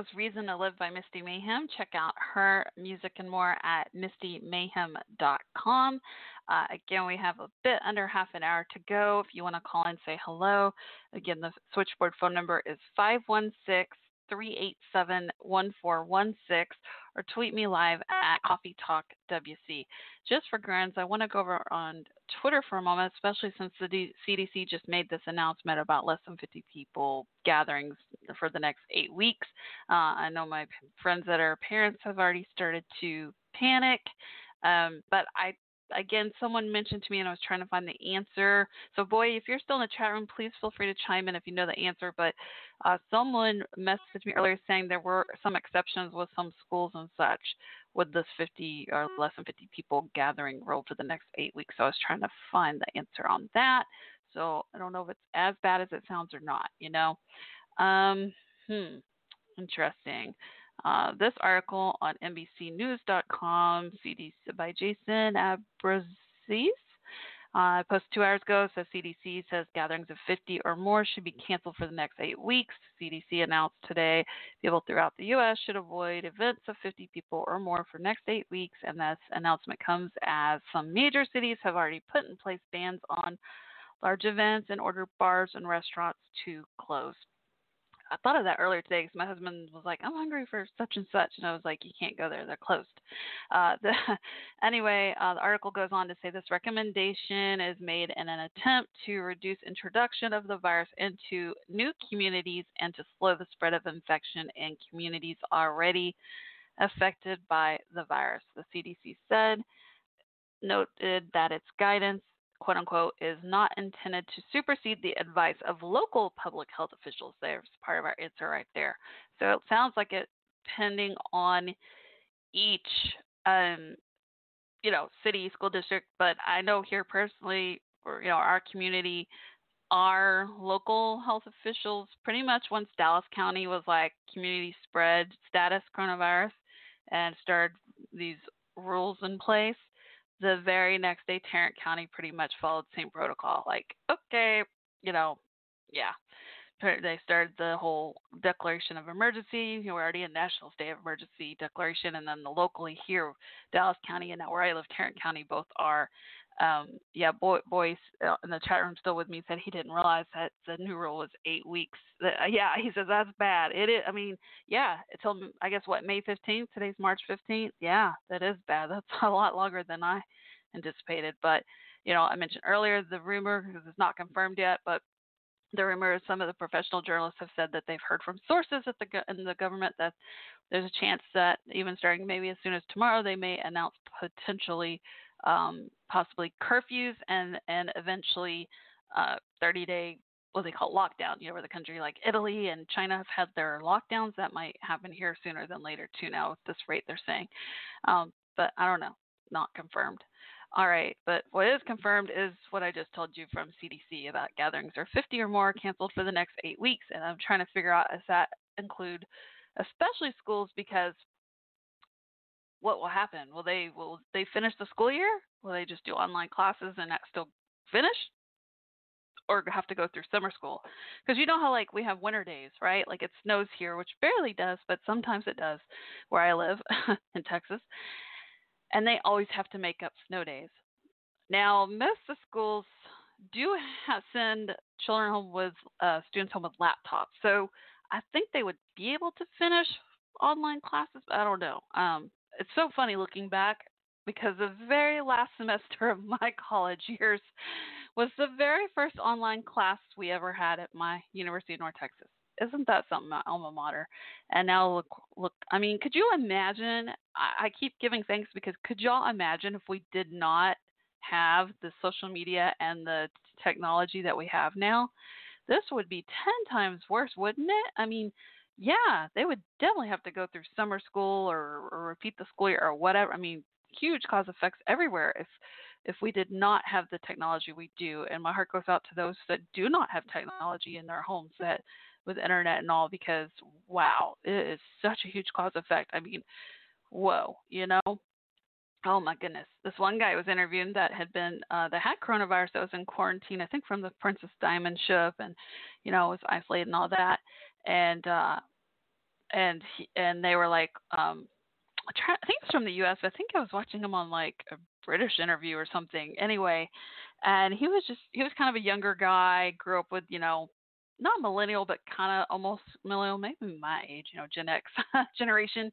was Reason to Live by Misty Mayhem. Check out her music and more at mistymayhem.com. Uh, again, we have a bit under half an hour to go. If you want to call and say hello, again, the switchboard phone number is 516 387 1416 or tweet me live at Coffee Talk WC. Just for grins, I want to go over on Twitter for a moment, especially since the D- CDC just made this announcement about less than 50 people gatherings for the next eight weeks. Uh, I know my friends that are parents have already started to panic, um, but I again, someone mentioned to me and I was trying to find the answer. So, boy, if you're still in the chat room, please feel free to chime in if you know the answer. But uh, someone messaged me earlier saying there were some exceptions with some schools and such with this 50 or less than 50 people gathering rule for the next eight weeks. So, I was trying to find the answer on that. So, I don't know if it's as bad as it sounds or not, you know? Um, hmm, interesting. Uh, this article on NBCNews.com, CDC by Jason Abbruzzese. Uh, post two hours ago says CDC says gatherings of 50 or more should be canceled for the next eight weeks. CDC announced today people throughout the U.S. should avoid events of 50 people or more for next eight weeks, and this announcement comes as some major cities have already put in place bans on large events and ordered bars and restaurants to close. I thought of that earlier today because my husband was like, "I'm hungry for such and such," and I was like, "You can't go there; they're closed." Uh, the, anyway, uh, the article goes on to say this recommendation is made in an attempt to reduce introduction of the virus into new communities and to slow the spread of infection in communities already affected by the virus. The CDC said noted that its guidance quote unquote, is not intended to supersede the advice of local public health officials. There's part of our answer right there. So it sounds like it depending on each, um, you know, city, school district. But I know here personally, or you know, our community, our local health officials, pretty much once Dallas County was like community spread status coronavirus and started these rules in place the very next day, Tarrant County pretty much followed the same protocol. Like, okay, you know, yeah. They started the whole declaration of emergency. We're already in national state of emergency declaration, and then the locally here, Dallas County, and now where I live, Tarrant County, both are. Um, yeah, boy, Boyce uh, in the chat room still with me said he didn't realize that the new rule was eight weeks. Uh, yeah, he says that's bad. It is. I mean, yeah, until I guess what May 15th. Today's March 15th. Yeah, that is bad. That's a lot longer than I anticipated. But you know, I mentioned earlier the rumor because it's not confirmed yet, but the rumor is some of the professional journalists have said that they've heard from sources at the in the government that there's a chance that even starting maybe as soon as tomorrow they may announce potentially um, possibly curfews and and eventually uh, 30 day what they call lockdown. You know, where the country like Italy and China have had their lockdowns, that might happen here sooner than later too. Now at this rate, they're saying, um, but I don't know, not confirmed. All right, but what is confirmed is what I just told you from CDC about gatherings are 50 or more canceled for the next eight weeks, and I'm trying to figure out does that include especially schools because what will happen? Will they will they finish the school year? Will they just do online classes and still finish? Or have to go through summer school? Because you know how like we have winter days, right? Like it snows here, which barely does, but sometimes it does where I live in Texas and they always have to make up snow days. Now, most of the schools do have, send children home with uh, students home with laptops, so I think they would be able to finish online classes. I don't know. Um, it's so funny looking back because the very last semester of my college years was the very first online class we ever had at my University of North Texas. Isn't that something my alma mater? And now look look i mean could you imagine? I, I keep giving thanks because could y'all imagine if we did not have the social media and the technology that we have now? This would be 10 times worse wouldn't it? I mean yeah they would definitely have to go through summer school or, or repeat the school year or whatever i mean huge cause effects everywhere if if we did not have the technology we do and my heart goes out to those that do not have technology in their homes that with internet and all because wow, it is such a huge cause effect. I mean, whoa, you know. Oh my goodness! This one guy was interviewing that had been uh, that had coronavirus that was in quarantine, I think from the Princess Diamond ship, and you know was isolated and all that. And uh, and he, and they were like, um, try, I think it's from the U.S. I think I was watching him on like a British interview or something. Anyway, and he was just he was kind of a younger guy, grew up with you know not millennial, but kind of almost millennial, maybe my age, you know, Gen X generation.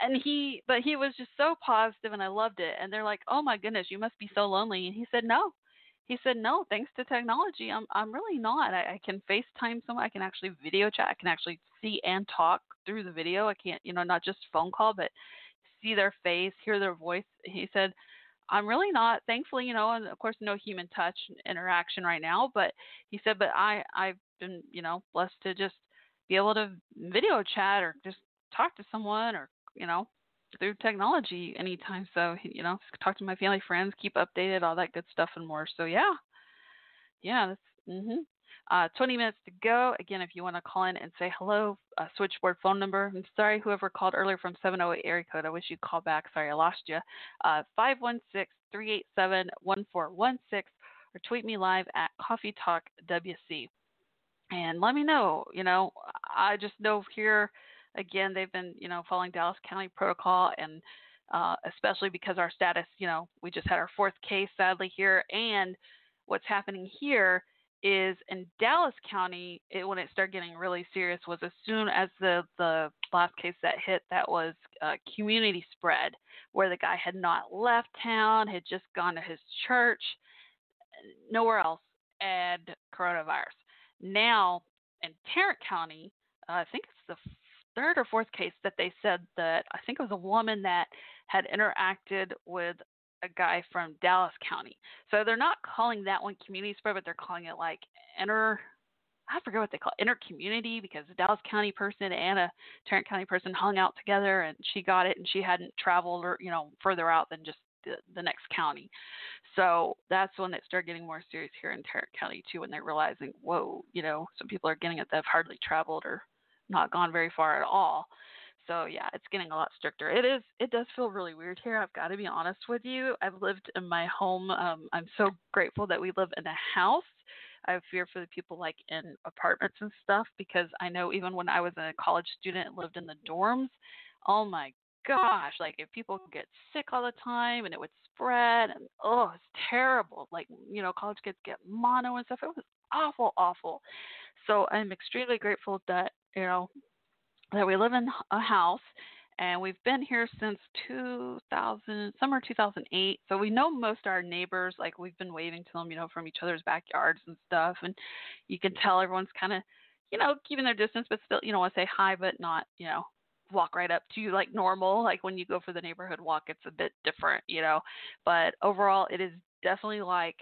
And he, but he was just so positive, and I loved it. And they're like, "Oh my goodness, you must be so lonely." And he said, "No." He said, "No, thanks to technology, I'm I'm really not. I, I can FaceTime someone. I can actually video chat. I can actually see and talk through the video. I can't, you know, not just phone call, but see their face, hear their voice." He said. I'm really not, thankfully, you know, and of course, no human touch interaction right now. But he said, but I, I've been, you know, blessed to just be able to video chat or just talk to someone or, you know, through technology anytime. So, you know, talk to my family, friends, keep updated, all that good stuff and more. So, yeah, yeah, that's, mhm. Uh, 20 minutes to go. Again, if you want to call in and say hello, uh, switchboard phone number. I'm sorry, whoever called earlier from 708 area code. I wish you'd call back. Sorry, I lost you. Uh, 516 387 1416 or tweet me live at Coffee Talk WC. And let me know. You know, I just know here, again, they've been, you know, following Dallas County protocol and uh, especially because our status, you know, we just had our fourth case sadly here. And what's happening here is in Dallas County, it, when it started getting really serious was as soon as the the last case that hit, that was uh, community spread, where the guy had not left town, had just gone to his church, nowhere else, and coronavirus. Now in Tarrant County, uh, I think it's the third or fourth case that they said that I think it was a woman that had interacted with a guy from Dallas County. So they're not calling that one community spread, but they're calling it like inter. I forget what they call it, inter community because a Dallas County person and a Tarrant County person hung out together, and she got it, and she hadn't traveled or you know further out than just the, the next county. So that's when it started getting more serious here in Tarrant County too, when they're realizing, whoa, you know, some people are getting it that have hardly traveled or not gone very far at all. So yeah, it's getting a lot stricter. It is. It does feel really weird here. I've got to be honest with you. I've lived in my home. Um, I'm so grateful that we live in a house. I fear for the people like in apartments and stuff because I know even when I was a college student and lived in the dorms, oh my gosh, like if people get sick all the time and it would spread and oh, it's terrible. Like, you know, college kids get mono and stuff. It was awful, awful. So I'm extremely grateful that, you know, that we live in a house and we've been here since 2000 summer 2008 so we know most of our neighbors like we've been waving to them you know from each other's backyards and stuff and you can tell everyone's kind of you know keeping their distance but still you know want to say hi but not you know walk right up to you like normal like when you go for the neighborhood walk it's a bit different you know but overall it is definitely like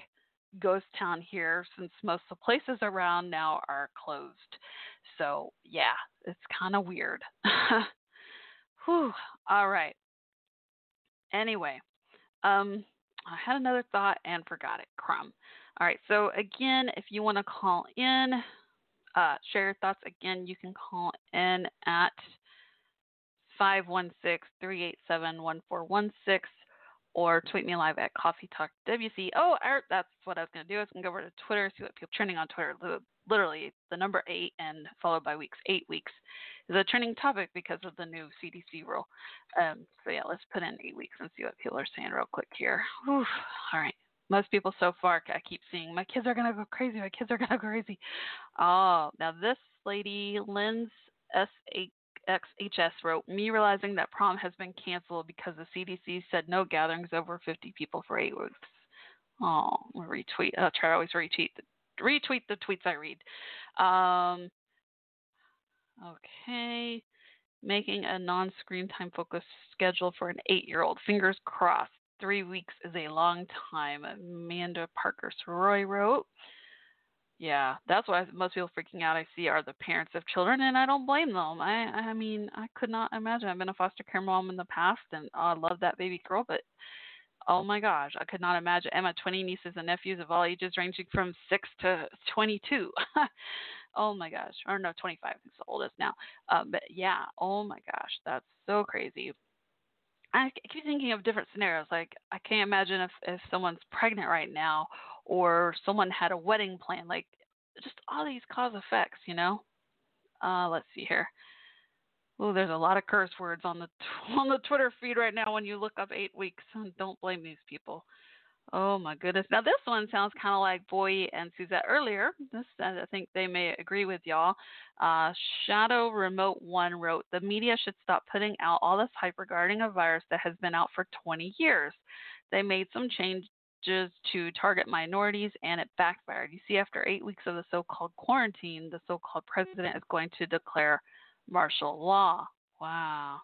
ghost town here since most of the places around now are closed so yeah it's kind of weird. Whew. All right. Anyway, um, I had another thought and forgot it. Crumb. All right. So again, if you want to call in, uh, share your thoughts. Again, you can call in at 516-387-1416 or tweet me live at Coffee Talk WC. Oh, that's what I was going to do. I was going to go over to Twitter, see what people trending on Twitter literally the number eight and followed by weeks, eight weeks, is a trending topic because of the new CDC rule. Um, so yeah, let's put in eight weeks and see what people are saying real quick here. Whew. All right. Most people so far, I keep seeing my kids are gonna go crazy. My kids are gonna go crazy. Oh, now this lady, Lynn's XHS wrote, me realizing that prom has been canceled because the CDC said no gatherings over 50 people for eight weeks. Oh, retweet. I'll try to always retweet the retweet the tweets I read. Um, okay. Making a non screen time focused schedule for an eight year old. Fingers crossed. Three weeks is a long time. Amanda Parker Roy wrote. Yeah, that's why most people freaking out I see are the parents of children, and I don't blame them. I, I mean, I could not imagine. I've been a foster care mom in the past, and I love that baby girl, but Oh my gosh, I could not imagine. Emma, 20 nieces and nephews of all ages, ranging from 6 to 22. oh my gosh. Or no, 25 is the oldest now. Um, but yeah, oh my gosh, that's so crazy. I keep thinking of different scenarios. Like, I can't imagine if, if someone's pregnant right now or someone had a wedding plan. Like, just all these cause effects, you know? Uh, let's see here. Oh, there's a lot of curse words on the on the Twitter feed right now when you look up eight weeks. Don't blame these people. Oh my goodness. Now this one sounds kind of like Boy and Suzette earlier. This I think they may agree with y'all. Uh, Shadow Remote One wrote, "The media should stop putting out all this hype regarding a virus that has been out for 20 years. They made some changes to target minorities, and it backfired. You see, after eight weeks of the so-called quarantine, the so-called president is going to declare martial law. Wow.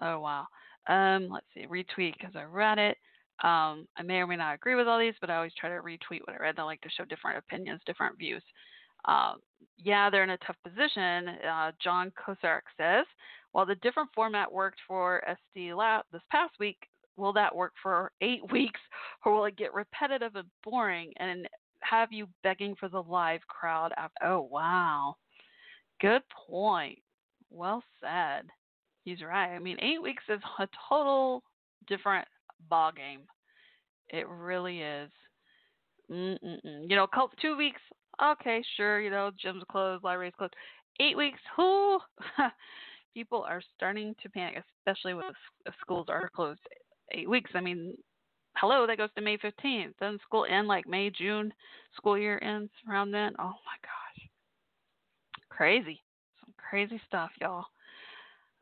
Oh wow. Um, let's see, retweet because I read it. Um, I may or may not agree with all these, but I always try to retweet what I read. I like to show different opinions, different views. Um, yeah, they're in a tough position. Uh, John Kosarek says, while the different format worked for SD Lab this past week, will that work for eight weeks, or will it get repetitive and boring and have you begging for the live crowd? After? Oh, wow. Good point. Well said. He's right. I mean, eight weeks is a total different ball game. It really is. Mm-mm-mm. You know, two weeks, okay, sure. You know, gyms closed, libraries closed. Eight weeks, whoo! People are starting to panic, especially with if schools are closed. Eight weeks. I mean, hello, that goes to May 15th. Doesn't school end like May, June? School year ends around then. Oh my gosh, crazy, some crazy stuff, y'all.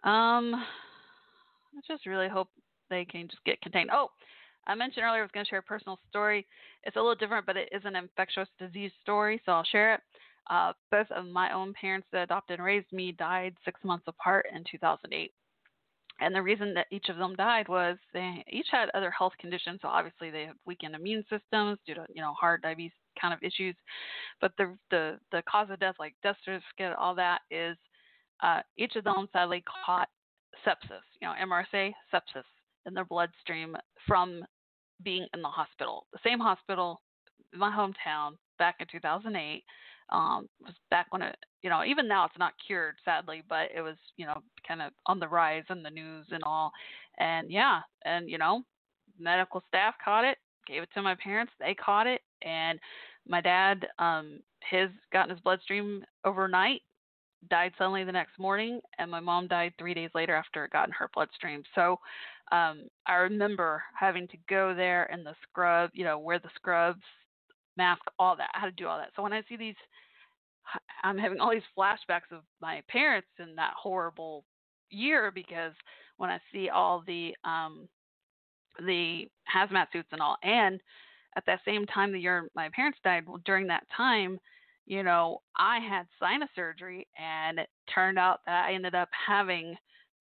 Um, I just really hope they can just get contained. Oh, I mentioned earlier I was going to share a personal story. It's a little different, but it is an infectious disease story, so I'll share it. Uh, both of my own parents that adopted and raised me died six months apart in 2008. And the reason that each of them died was they each had other health conditions. So obviously they have weakened immune systems due to you know heart, diabetes kind of issues. But the the the cause of death, like death certificate, all that is uh, each of them sadly caught sepsis. You know MRSA, sepsis in their bloodstream from being in the hospital. The same hospital in my hometown back in 2008 um, was back when it, you know, even now it's not cured, sadly, but it was, you know, kind of on the rise in the news and all. And yeah, and, you know, medical staff caught it, gave it to my parents, they caught it, and my dad, um, his got in his bloodstream overnight, died suddenly the next morning, and my mom died three days later after it got in her bloodstream. So um, I remember having to go there in the scrub, you know, wear the scrubs, mask, all that. how to do all that. So when I see these, I'm having all these flashbacks of my parents in that horrible year because when I see all the um, the hazmat suits and all, and at that same time the year my parents died, well, during that time, you know, I had sinus surgery, and it turned out that I ended up having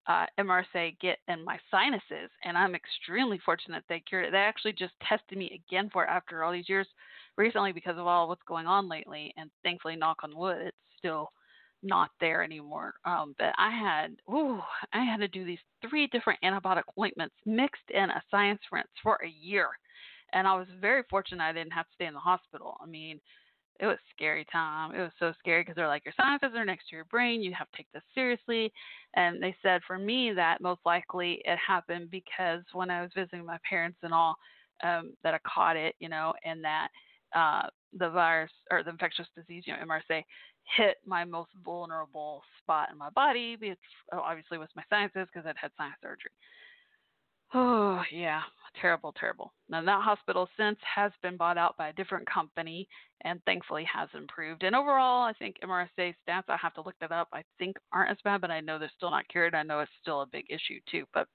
uh, MRSA get in my sinuses, and I'm extremely fortunate they cured it. They actually just tested me again for it after all these years recently because of all what's going on lately, and thankfully, knock on wood, it's still not there anymore. Um, but I had, ooh, I had to do these three different antibiotic ointments mixed in a sinus rinse for a year, and I was very fortunate I didn't have to stay in the hospital. I mean, it was scary time. It was so scary because they're like your sinuses are next to your brain. You have to take this seriously. And they said for me that most likely it happened because when I was visiting my parents and all, um, that I caught it, you know, and that uh, the virus or the infectious disease, you know, MRSA, hit my most vulnerable spot in my body, which obviously was my sinuses because I'd had sinus surgery. Oh, yeah, terrible, terrible. Now, that hospital since has been bought out by a different company and thankfully has improved. And overall, I think MRSA stats, I have to look that up, I think aren't as bad, but I know they're still not cured. I know it's still a big issue too. But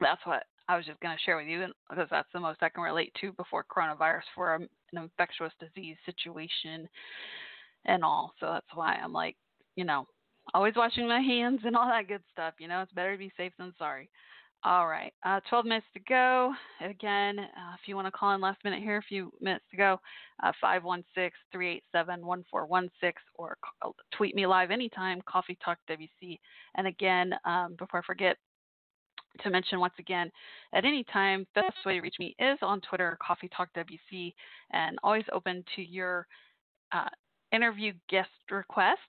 that's what I was just going to share with you because that's the most I can relate to before coronavirus for an infectious disease situation and all. So that's why I'm like, you know, always washing my hands and all that good stuff. You know, it's better to be safe than sorry. All right, uh, 12 minutes to go. Again, uh, if you want to call in last minute here, a few minutes to go, uh, 516 387 1416 or call, tweet me live anytime, Coffee Talk WC. And again, um, before I forget, to mention once again, at any time, the best way to reach me is on Twitter, Coffee Talk WC, and always open to your uh, interview guest request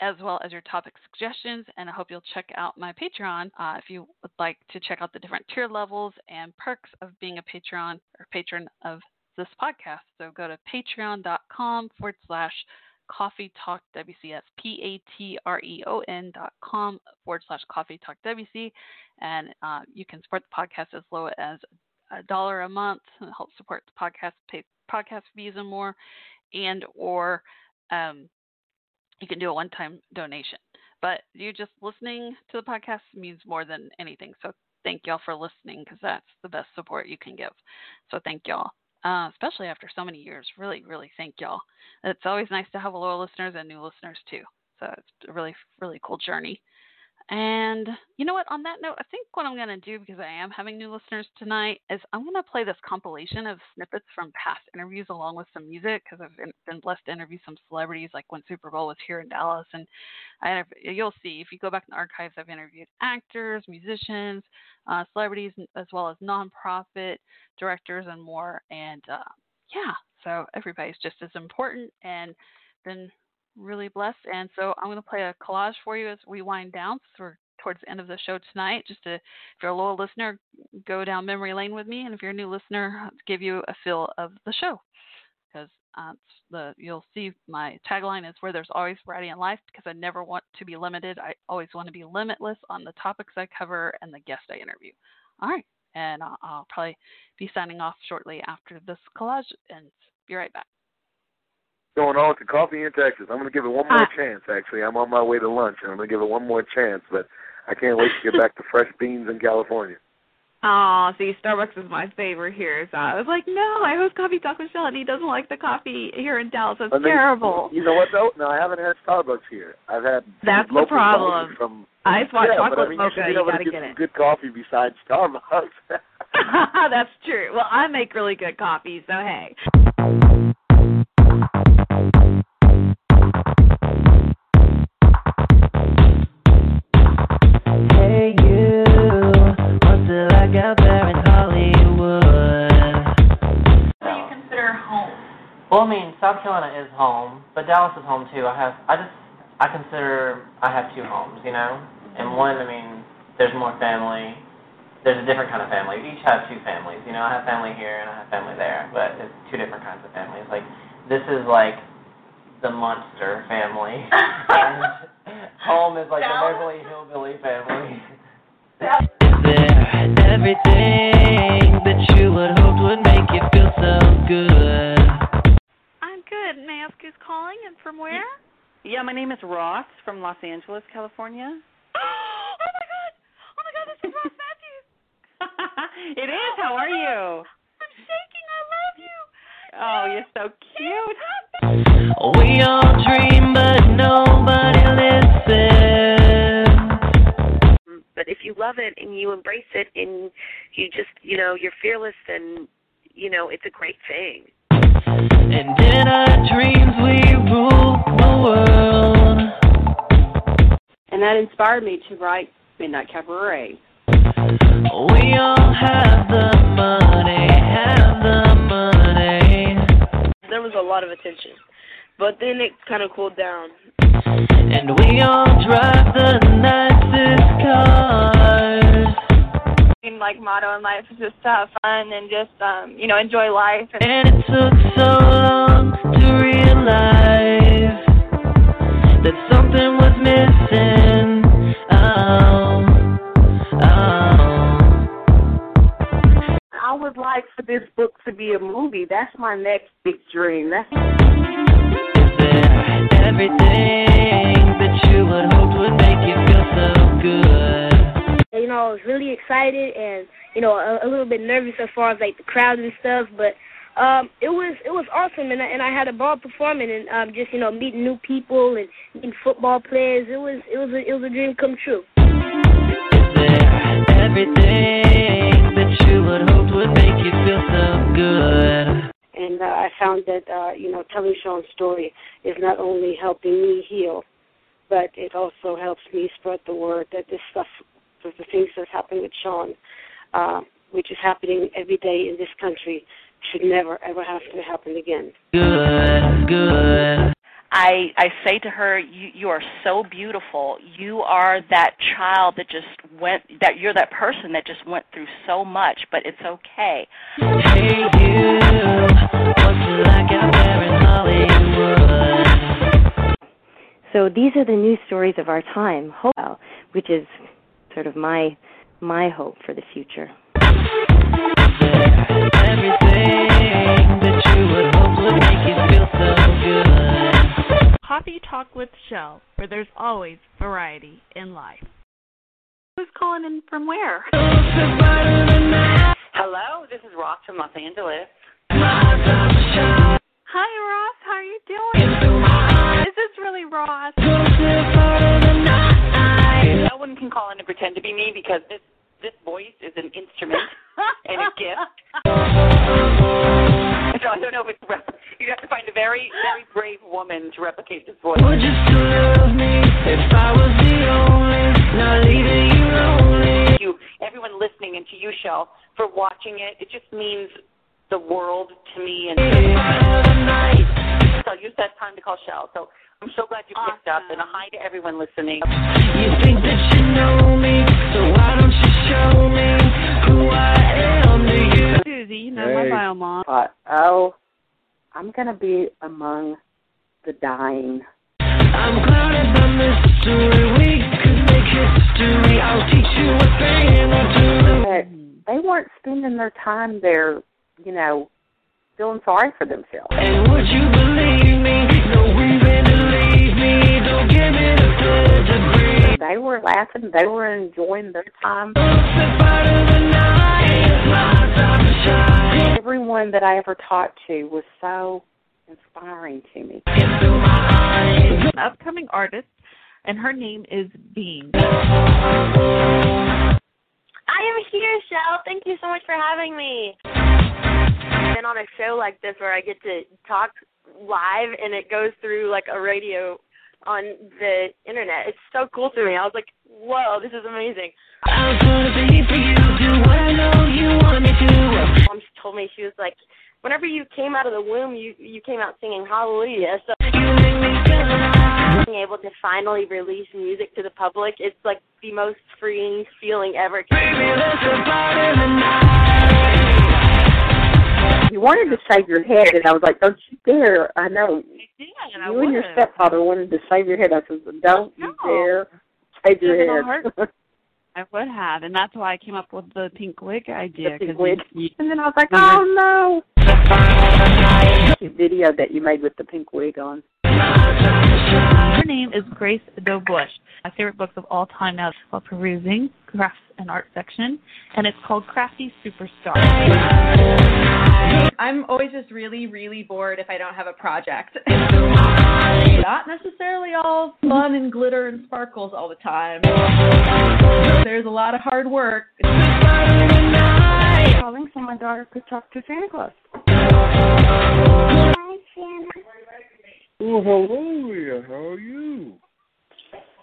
as well as your topic suggestions. And I hope you'll check out my Patreon uh, if you would like to check out the different tier levels and perks of being a Patreon or patron of this podcast. So go to patreon.com forward slash Coffee Talk WC. That's P A T R E O N dot com forward slash Coffee Talk WC. And uh, you can support the podcast as low as a dollar a month and help support the podcast, pay podcast fees and more, and or um, you can do a one-time donation. But you just listening to the podcast means more than anything. So thank y'all for listening because that's the best support you can give. So thank y'all. Uh, especially after so many years, really, really thank y'all. It's always nice to have loyal listeners and new listeners too. So it's a really, really cool journey. And you know what? On that note, I think what I'm going to do, because I am having new listeners tonight, is I'm going to play this compilation of snippets from past interviews along with some music, because I've been, blessed to interview some celebrities, like when Super Bowl was here in Dallas. And I, you'll see if you go back in the archives, I've interviewed actors, musicians, uh, celebrities, as well as nonprofit directors and more. And uh, yeah, so everybody's just as important and been really blessed. And so I'm going to play a collage for you as we wind down. We're towards the end of the show tonight. Just to, if you're a loyal listener, go down memory lane with me, and if you're a new listener, give you a feel of the show. Because uh, the you'll see my tagline is where there's always variety in life because I never want to be limited. I always want to be limitless on the topics I cover and the guests I interview. All right, and I'll, I'll probably be signing off shortly after this collage ends. Be right back going on to coffee in Texas. I'm going to give it one more uh, chance. Actually, I'm on my way to lunch, and I'm going to give it one more chance. But I can't wait to get back to fresh beans in California. Oh, see, Starbucks is my favorite here. So I was like, no, I host Coffee Talk with Michelle, and he doesn't like the coffee here in Dallas. It's I mean, terrible. You know what though? No, I haven't had Starbucks here. I've had That's the problem. From, Ice hot yeah, chocolate but I mean, mocha, you, you gotta get, get some it. good coffee besides Starbucks. That's true. Well, I make really good coffee, so. Hey Well, I mean, South Carolina is home, but Dallas is home too. I have, I just, I consider I have two homes, you know. And mm-hmm. one, I mean, there's more family. There's a different kind of family. We each have two families, you know. I have family here and I have family there, but it's two different kinds of families. Like, this is like the monster family, and home is like the Beverly Hillbilly family. Is there everything that you would hope would make you feel so good? I'm. May I ask who's calling and from where? Yeah, my name is Ross from Los Angeles, California. oh my god! Oh my god, this is Ross Mathews. it is. How are you? I'm shaking. I love you. Oh, you're so cute. We all dream, but nobody listens. But if you love it and you embrace it and you just, you know, you're fearless, then, you know, it's a great thing. And in our dreams, we rule the world. And that inspired me to write Midnight Cabaret. We all have the money, have the money. There was a lot of attention, but then it kind of cooled down. And we all drive the nicest cars. Main like motto in life is just to have fun and just um you know enjoy life and, And it took so long to realize that something was missing. Oh, oh. I would like for this book to be a movie. That's my next big dream. That's Everything that you would hope would make you feel so good. You know, I was really excited and you know a, a little bit nervous as far as like the crowd and stuff, but um, it was it was awesome and I, and I had a ball performing and um, just you know meeting new people and meeting football players. It was it was a, it was a dream come true. Everything that you would hope would make you feel so good. and uh, I found that uh, you know telling Sean's story is not only helping me heal, but it also helps me spread the word that this stuff, that the things that's happening with Sean, uh, which is happening every day in this country, should never ever have to happen again. Good, good. I I say to her, you you are so beautiful. You are that child that just went that you're that person that just went through so much, but it's okay. Hey you, what's it like out there in Hollywood? So these are the news stories of our time, hope, which is sort of my my hope for the future. Everything that you would hope would make you feel so good. Coffee Talk with Shell, where there's always variety in life. Who's calling in from where? Hello, this is Ross from Los Angeles. Hi, Ross. How are you doing? Is this really Ross? No one can call in and pretend to be me because this this voice is an instrument and a gift. So I don't know if it's rep- you'd have to find a very very brave woman to replicate this voice. Would you still love me if I was the only, not leaving you lonely? Thank you, everyone listening, and to you, Shell, for watching it. It just means the world to me. And so use that time to call Shell. So I'm so glad you picked up, and a hi to everyone listening. You think that you know me, so why don't you show me who I am to you? Susie, you know my bio mom. Uh, oh, I'm gonna be among the dying. I'm clouded by mystery. We could make history. I'll teach you a thing or two. But they weren't spending their time there, you know, feeling sorry for themselves. And would you believe me? No reason They were laughing. They were enjoying their time. Everyone that I ever talked to was so inspiring to me. An upcoming artist, and her name is Bean. I am here, Shell. Thank you so much for having me. Been on a show like this where I get to talk live and it goes through like a radio on the internet. It's so cool to me. I was like, whoa, this is amazing. I'm gonna be for you. Do what I know you want me to. Mom told me she was like, whenever you came out of the womb, you you came out singing Hallelujah. So being able to finally release music to the public, it's like the most freeing feeling ever. You wanted to shave your head, and I was like, "Don't you dare!" I know Yeah, you and your stepfather wanted to shave your head. I said, "Don't you dare shave your head." I would have, and that's why I came up with the pink wig idea. The pink wig. You, and then I was like, "Oh no!" The video that you made with the pink wig on. Her name is Grace Doe Bush. My favorite books of all time now is called Perusing, Crafts and Art section, and it's called Crafty Superstar. I'm always just really, really bored if I don't have a project. Not necessarily all fun and glitter and sparkles all the time. There's a lot of hard work. Calling so my daughter could talk to Santa Claus. Hi, Santa. Oh, hello there. How are you?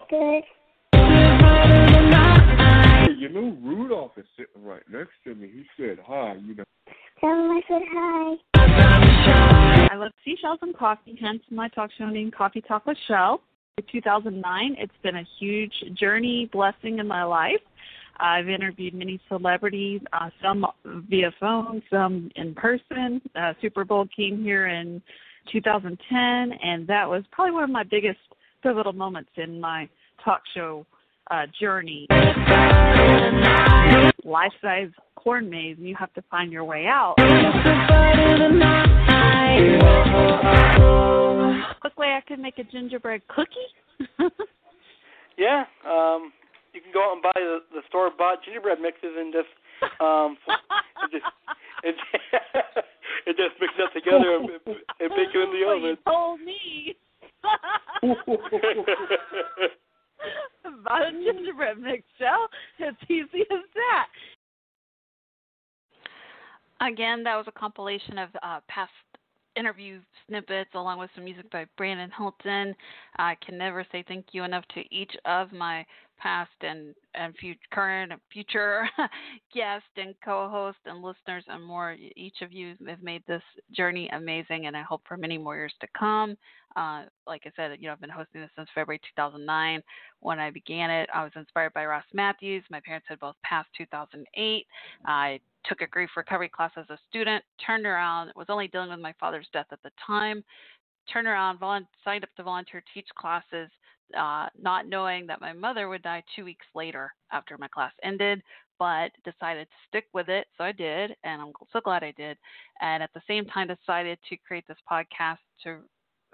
Good. You know Rudolph is sitting right next to me. He said hi. You know. Tell him I said hi. I love seashells and coffee, hence my talk show named Coffee Talk with Shell. In 2009, it's been a huge journey, blessing in my life. I've interviewed many celebrities, uh, some via phone, some in person. Uh, Super Bowl came here in 2010, and that was probably one of my biggest pivotal moments in my talk show uh, journey. Life size corn maze, and you have to find your way out. Quick way I could make a gingerbread cookie. Yeah, um, you can go out and buy the, the store bought gingerbread mixes and just um, and just and, and just mix it together and, and bake it in the Well, you oven. told me. About a gingerbread mix, Shell. It's easy as that. Again, that was a compilation of uh, past interview snippets along with some music by Brandon Hilton. I can never say thank you enough to each of my past and and future, current and future guests and co-hosts and listeners and more. Each of you have made this journey amazing, and I hope for many more years to come. Uh, like I said, you know, I've been hosting this since February 2009. When I began it, I was inspired by Ross Mathews. My parents had both passed 2008. I took a grief recovery class as a student, turned around, was only dealing with my father's death at the time, turned around, volun- signed up to volunteer, teach classes, uh, not knowing that my mother would die two weeks later after my class ended, but decided to stick with it. So I did, and I'm so glad I did. And at the same time, decided to create this podcast to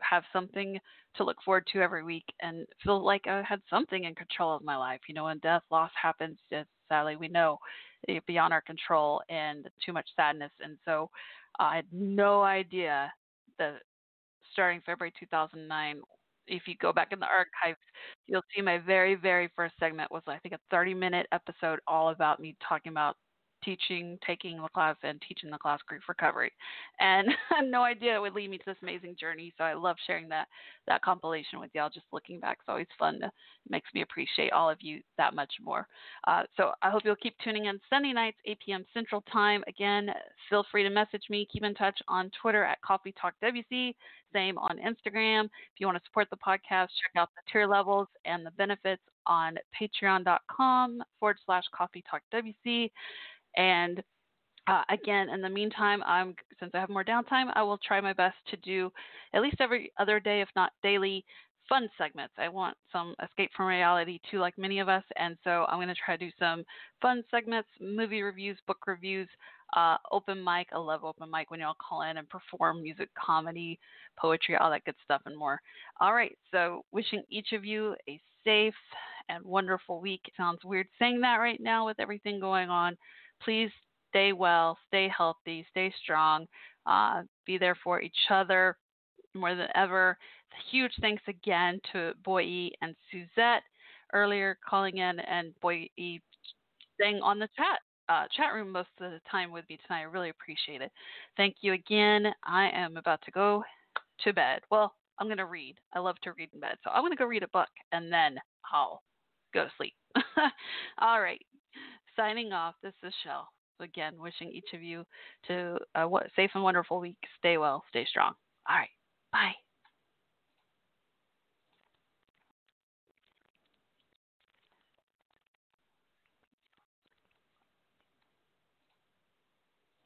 have something to look forward to every week and feel like I had something in control of my life. You know, when death, loss happens, just sadly we know beyond our control and too much sadness. And so uh, I had no idea that starting February 2009 if you go back in the archives, you'll see my very, very first segment was I think a 30 minute episode all about me talking about teaching, taking the class, and teaching the class grief recovery. And I had no idea it would lead me to this amazing journey. So I love sharing that that compilation with y'all. Just looking back, it's always fun. To, it makes me appreciate all of you that much more. Uh, so I hope you'll keep tuning in Sunday nights, 8 p.m. Central Time. Again, feel free to message me. Keep in touch on Twitter at Coffee Talk WC. Same on Instagram. If you want to support the podcast, check out the tier levels and the benefits on patreon.com forward slash coffee talk WC. And uh, again, in the meantime, I'm since I have more downtime, I will try my best to do at least every other day, if not daily, fun segments. I want some escape from reality too, like many of us, and so I'm going to try to do some fun segments, movie reviews, book reviews, uh, open mic. I love open mic when y'all call in and perform music, comedy, poetry, all that good stuff, and more. All right, so wishing each of you a safe and wonderful week. Sounds weird saying that right now with everything going on please stay well, stay healthy, stay strong, uh, be there for each other more than ever. Huge thanks again to Boy and Suzette earlier calling in and Boy staying on the chat uh, chat room most of the time with me tonight. I really appreciate it. Thank you again. I am about to go to bed. Well, I'm going to read. I love to read in bed. So I'm going to go read a book and then I'll go to sleep. All right signing off. This is Shell. Again, wishing each of you to uh, a safe and wonderful week. Stay well, stay strong. All right.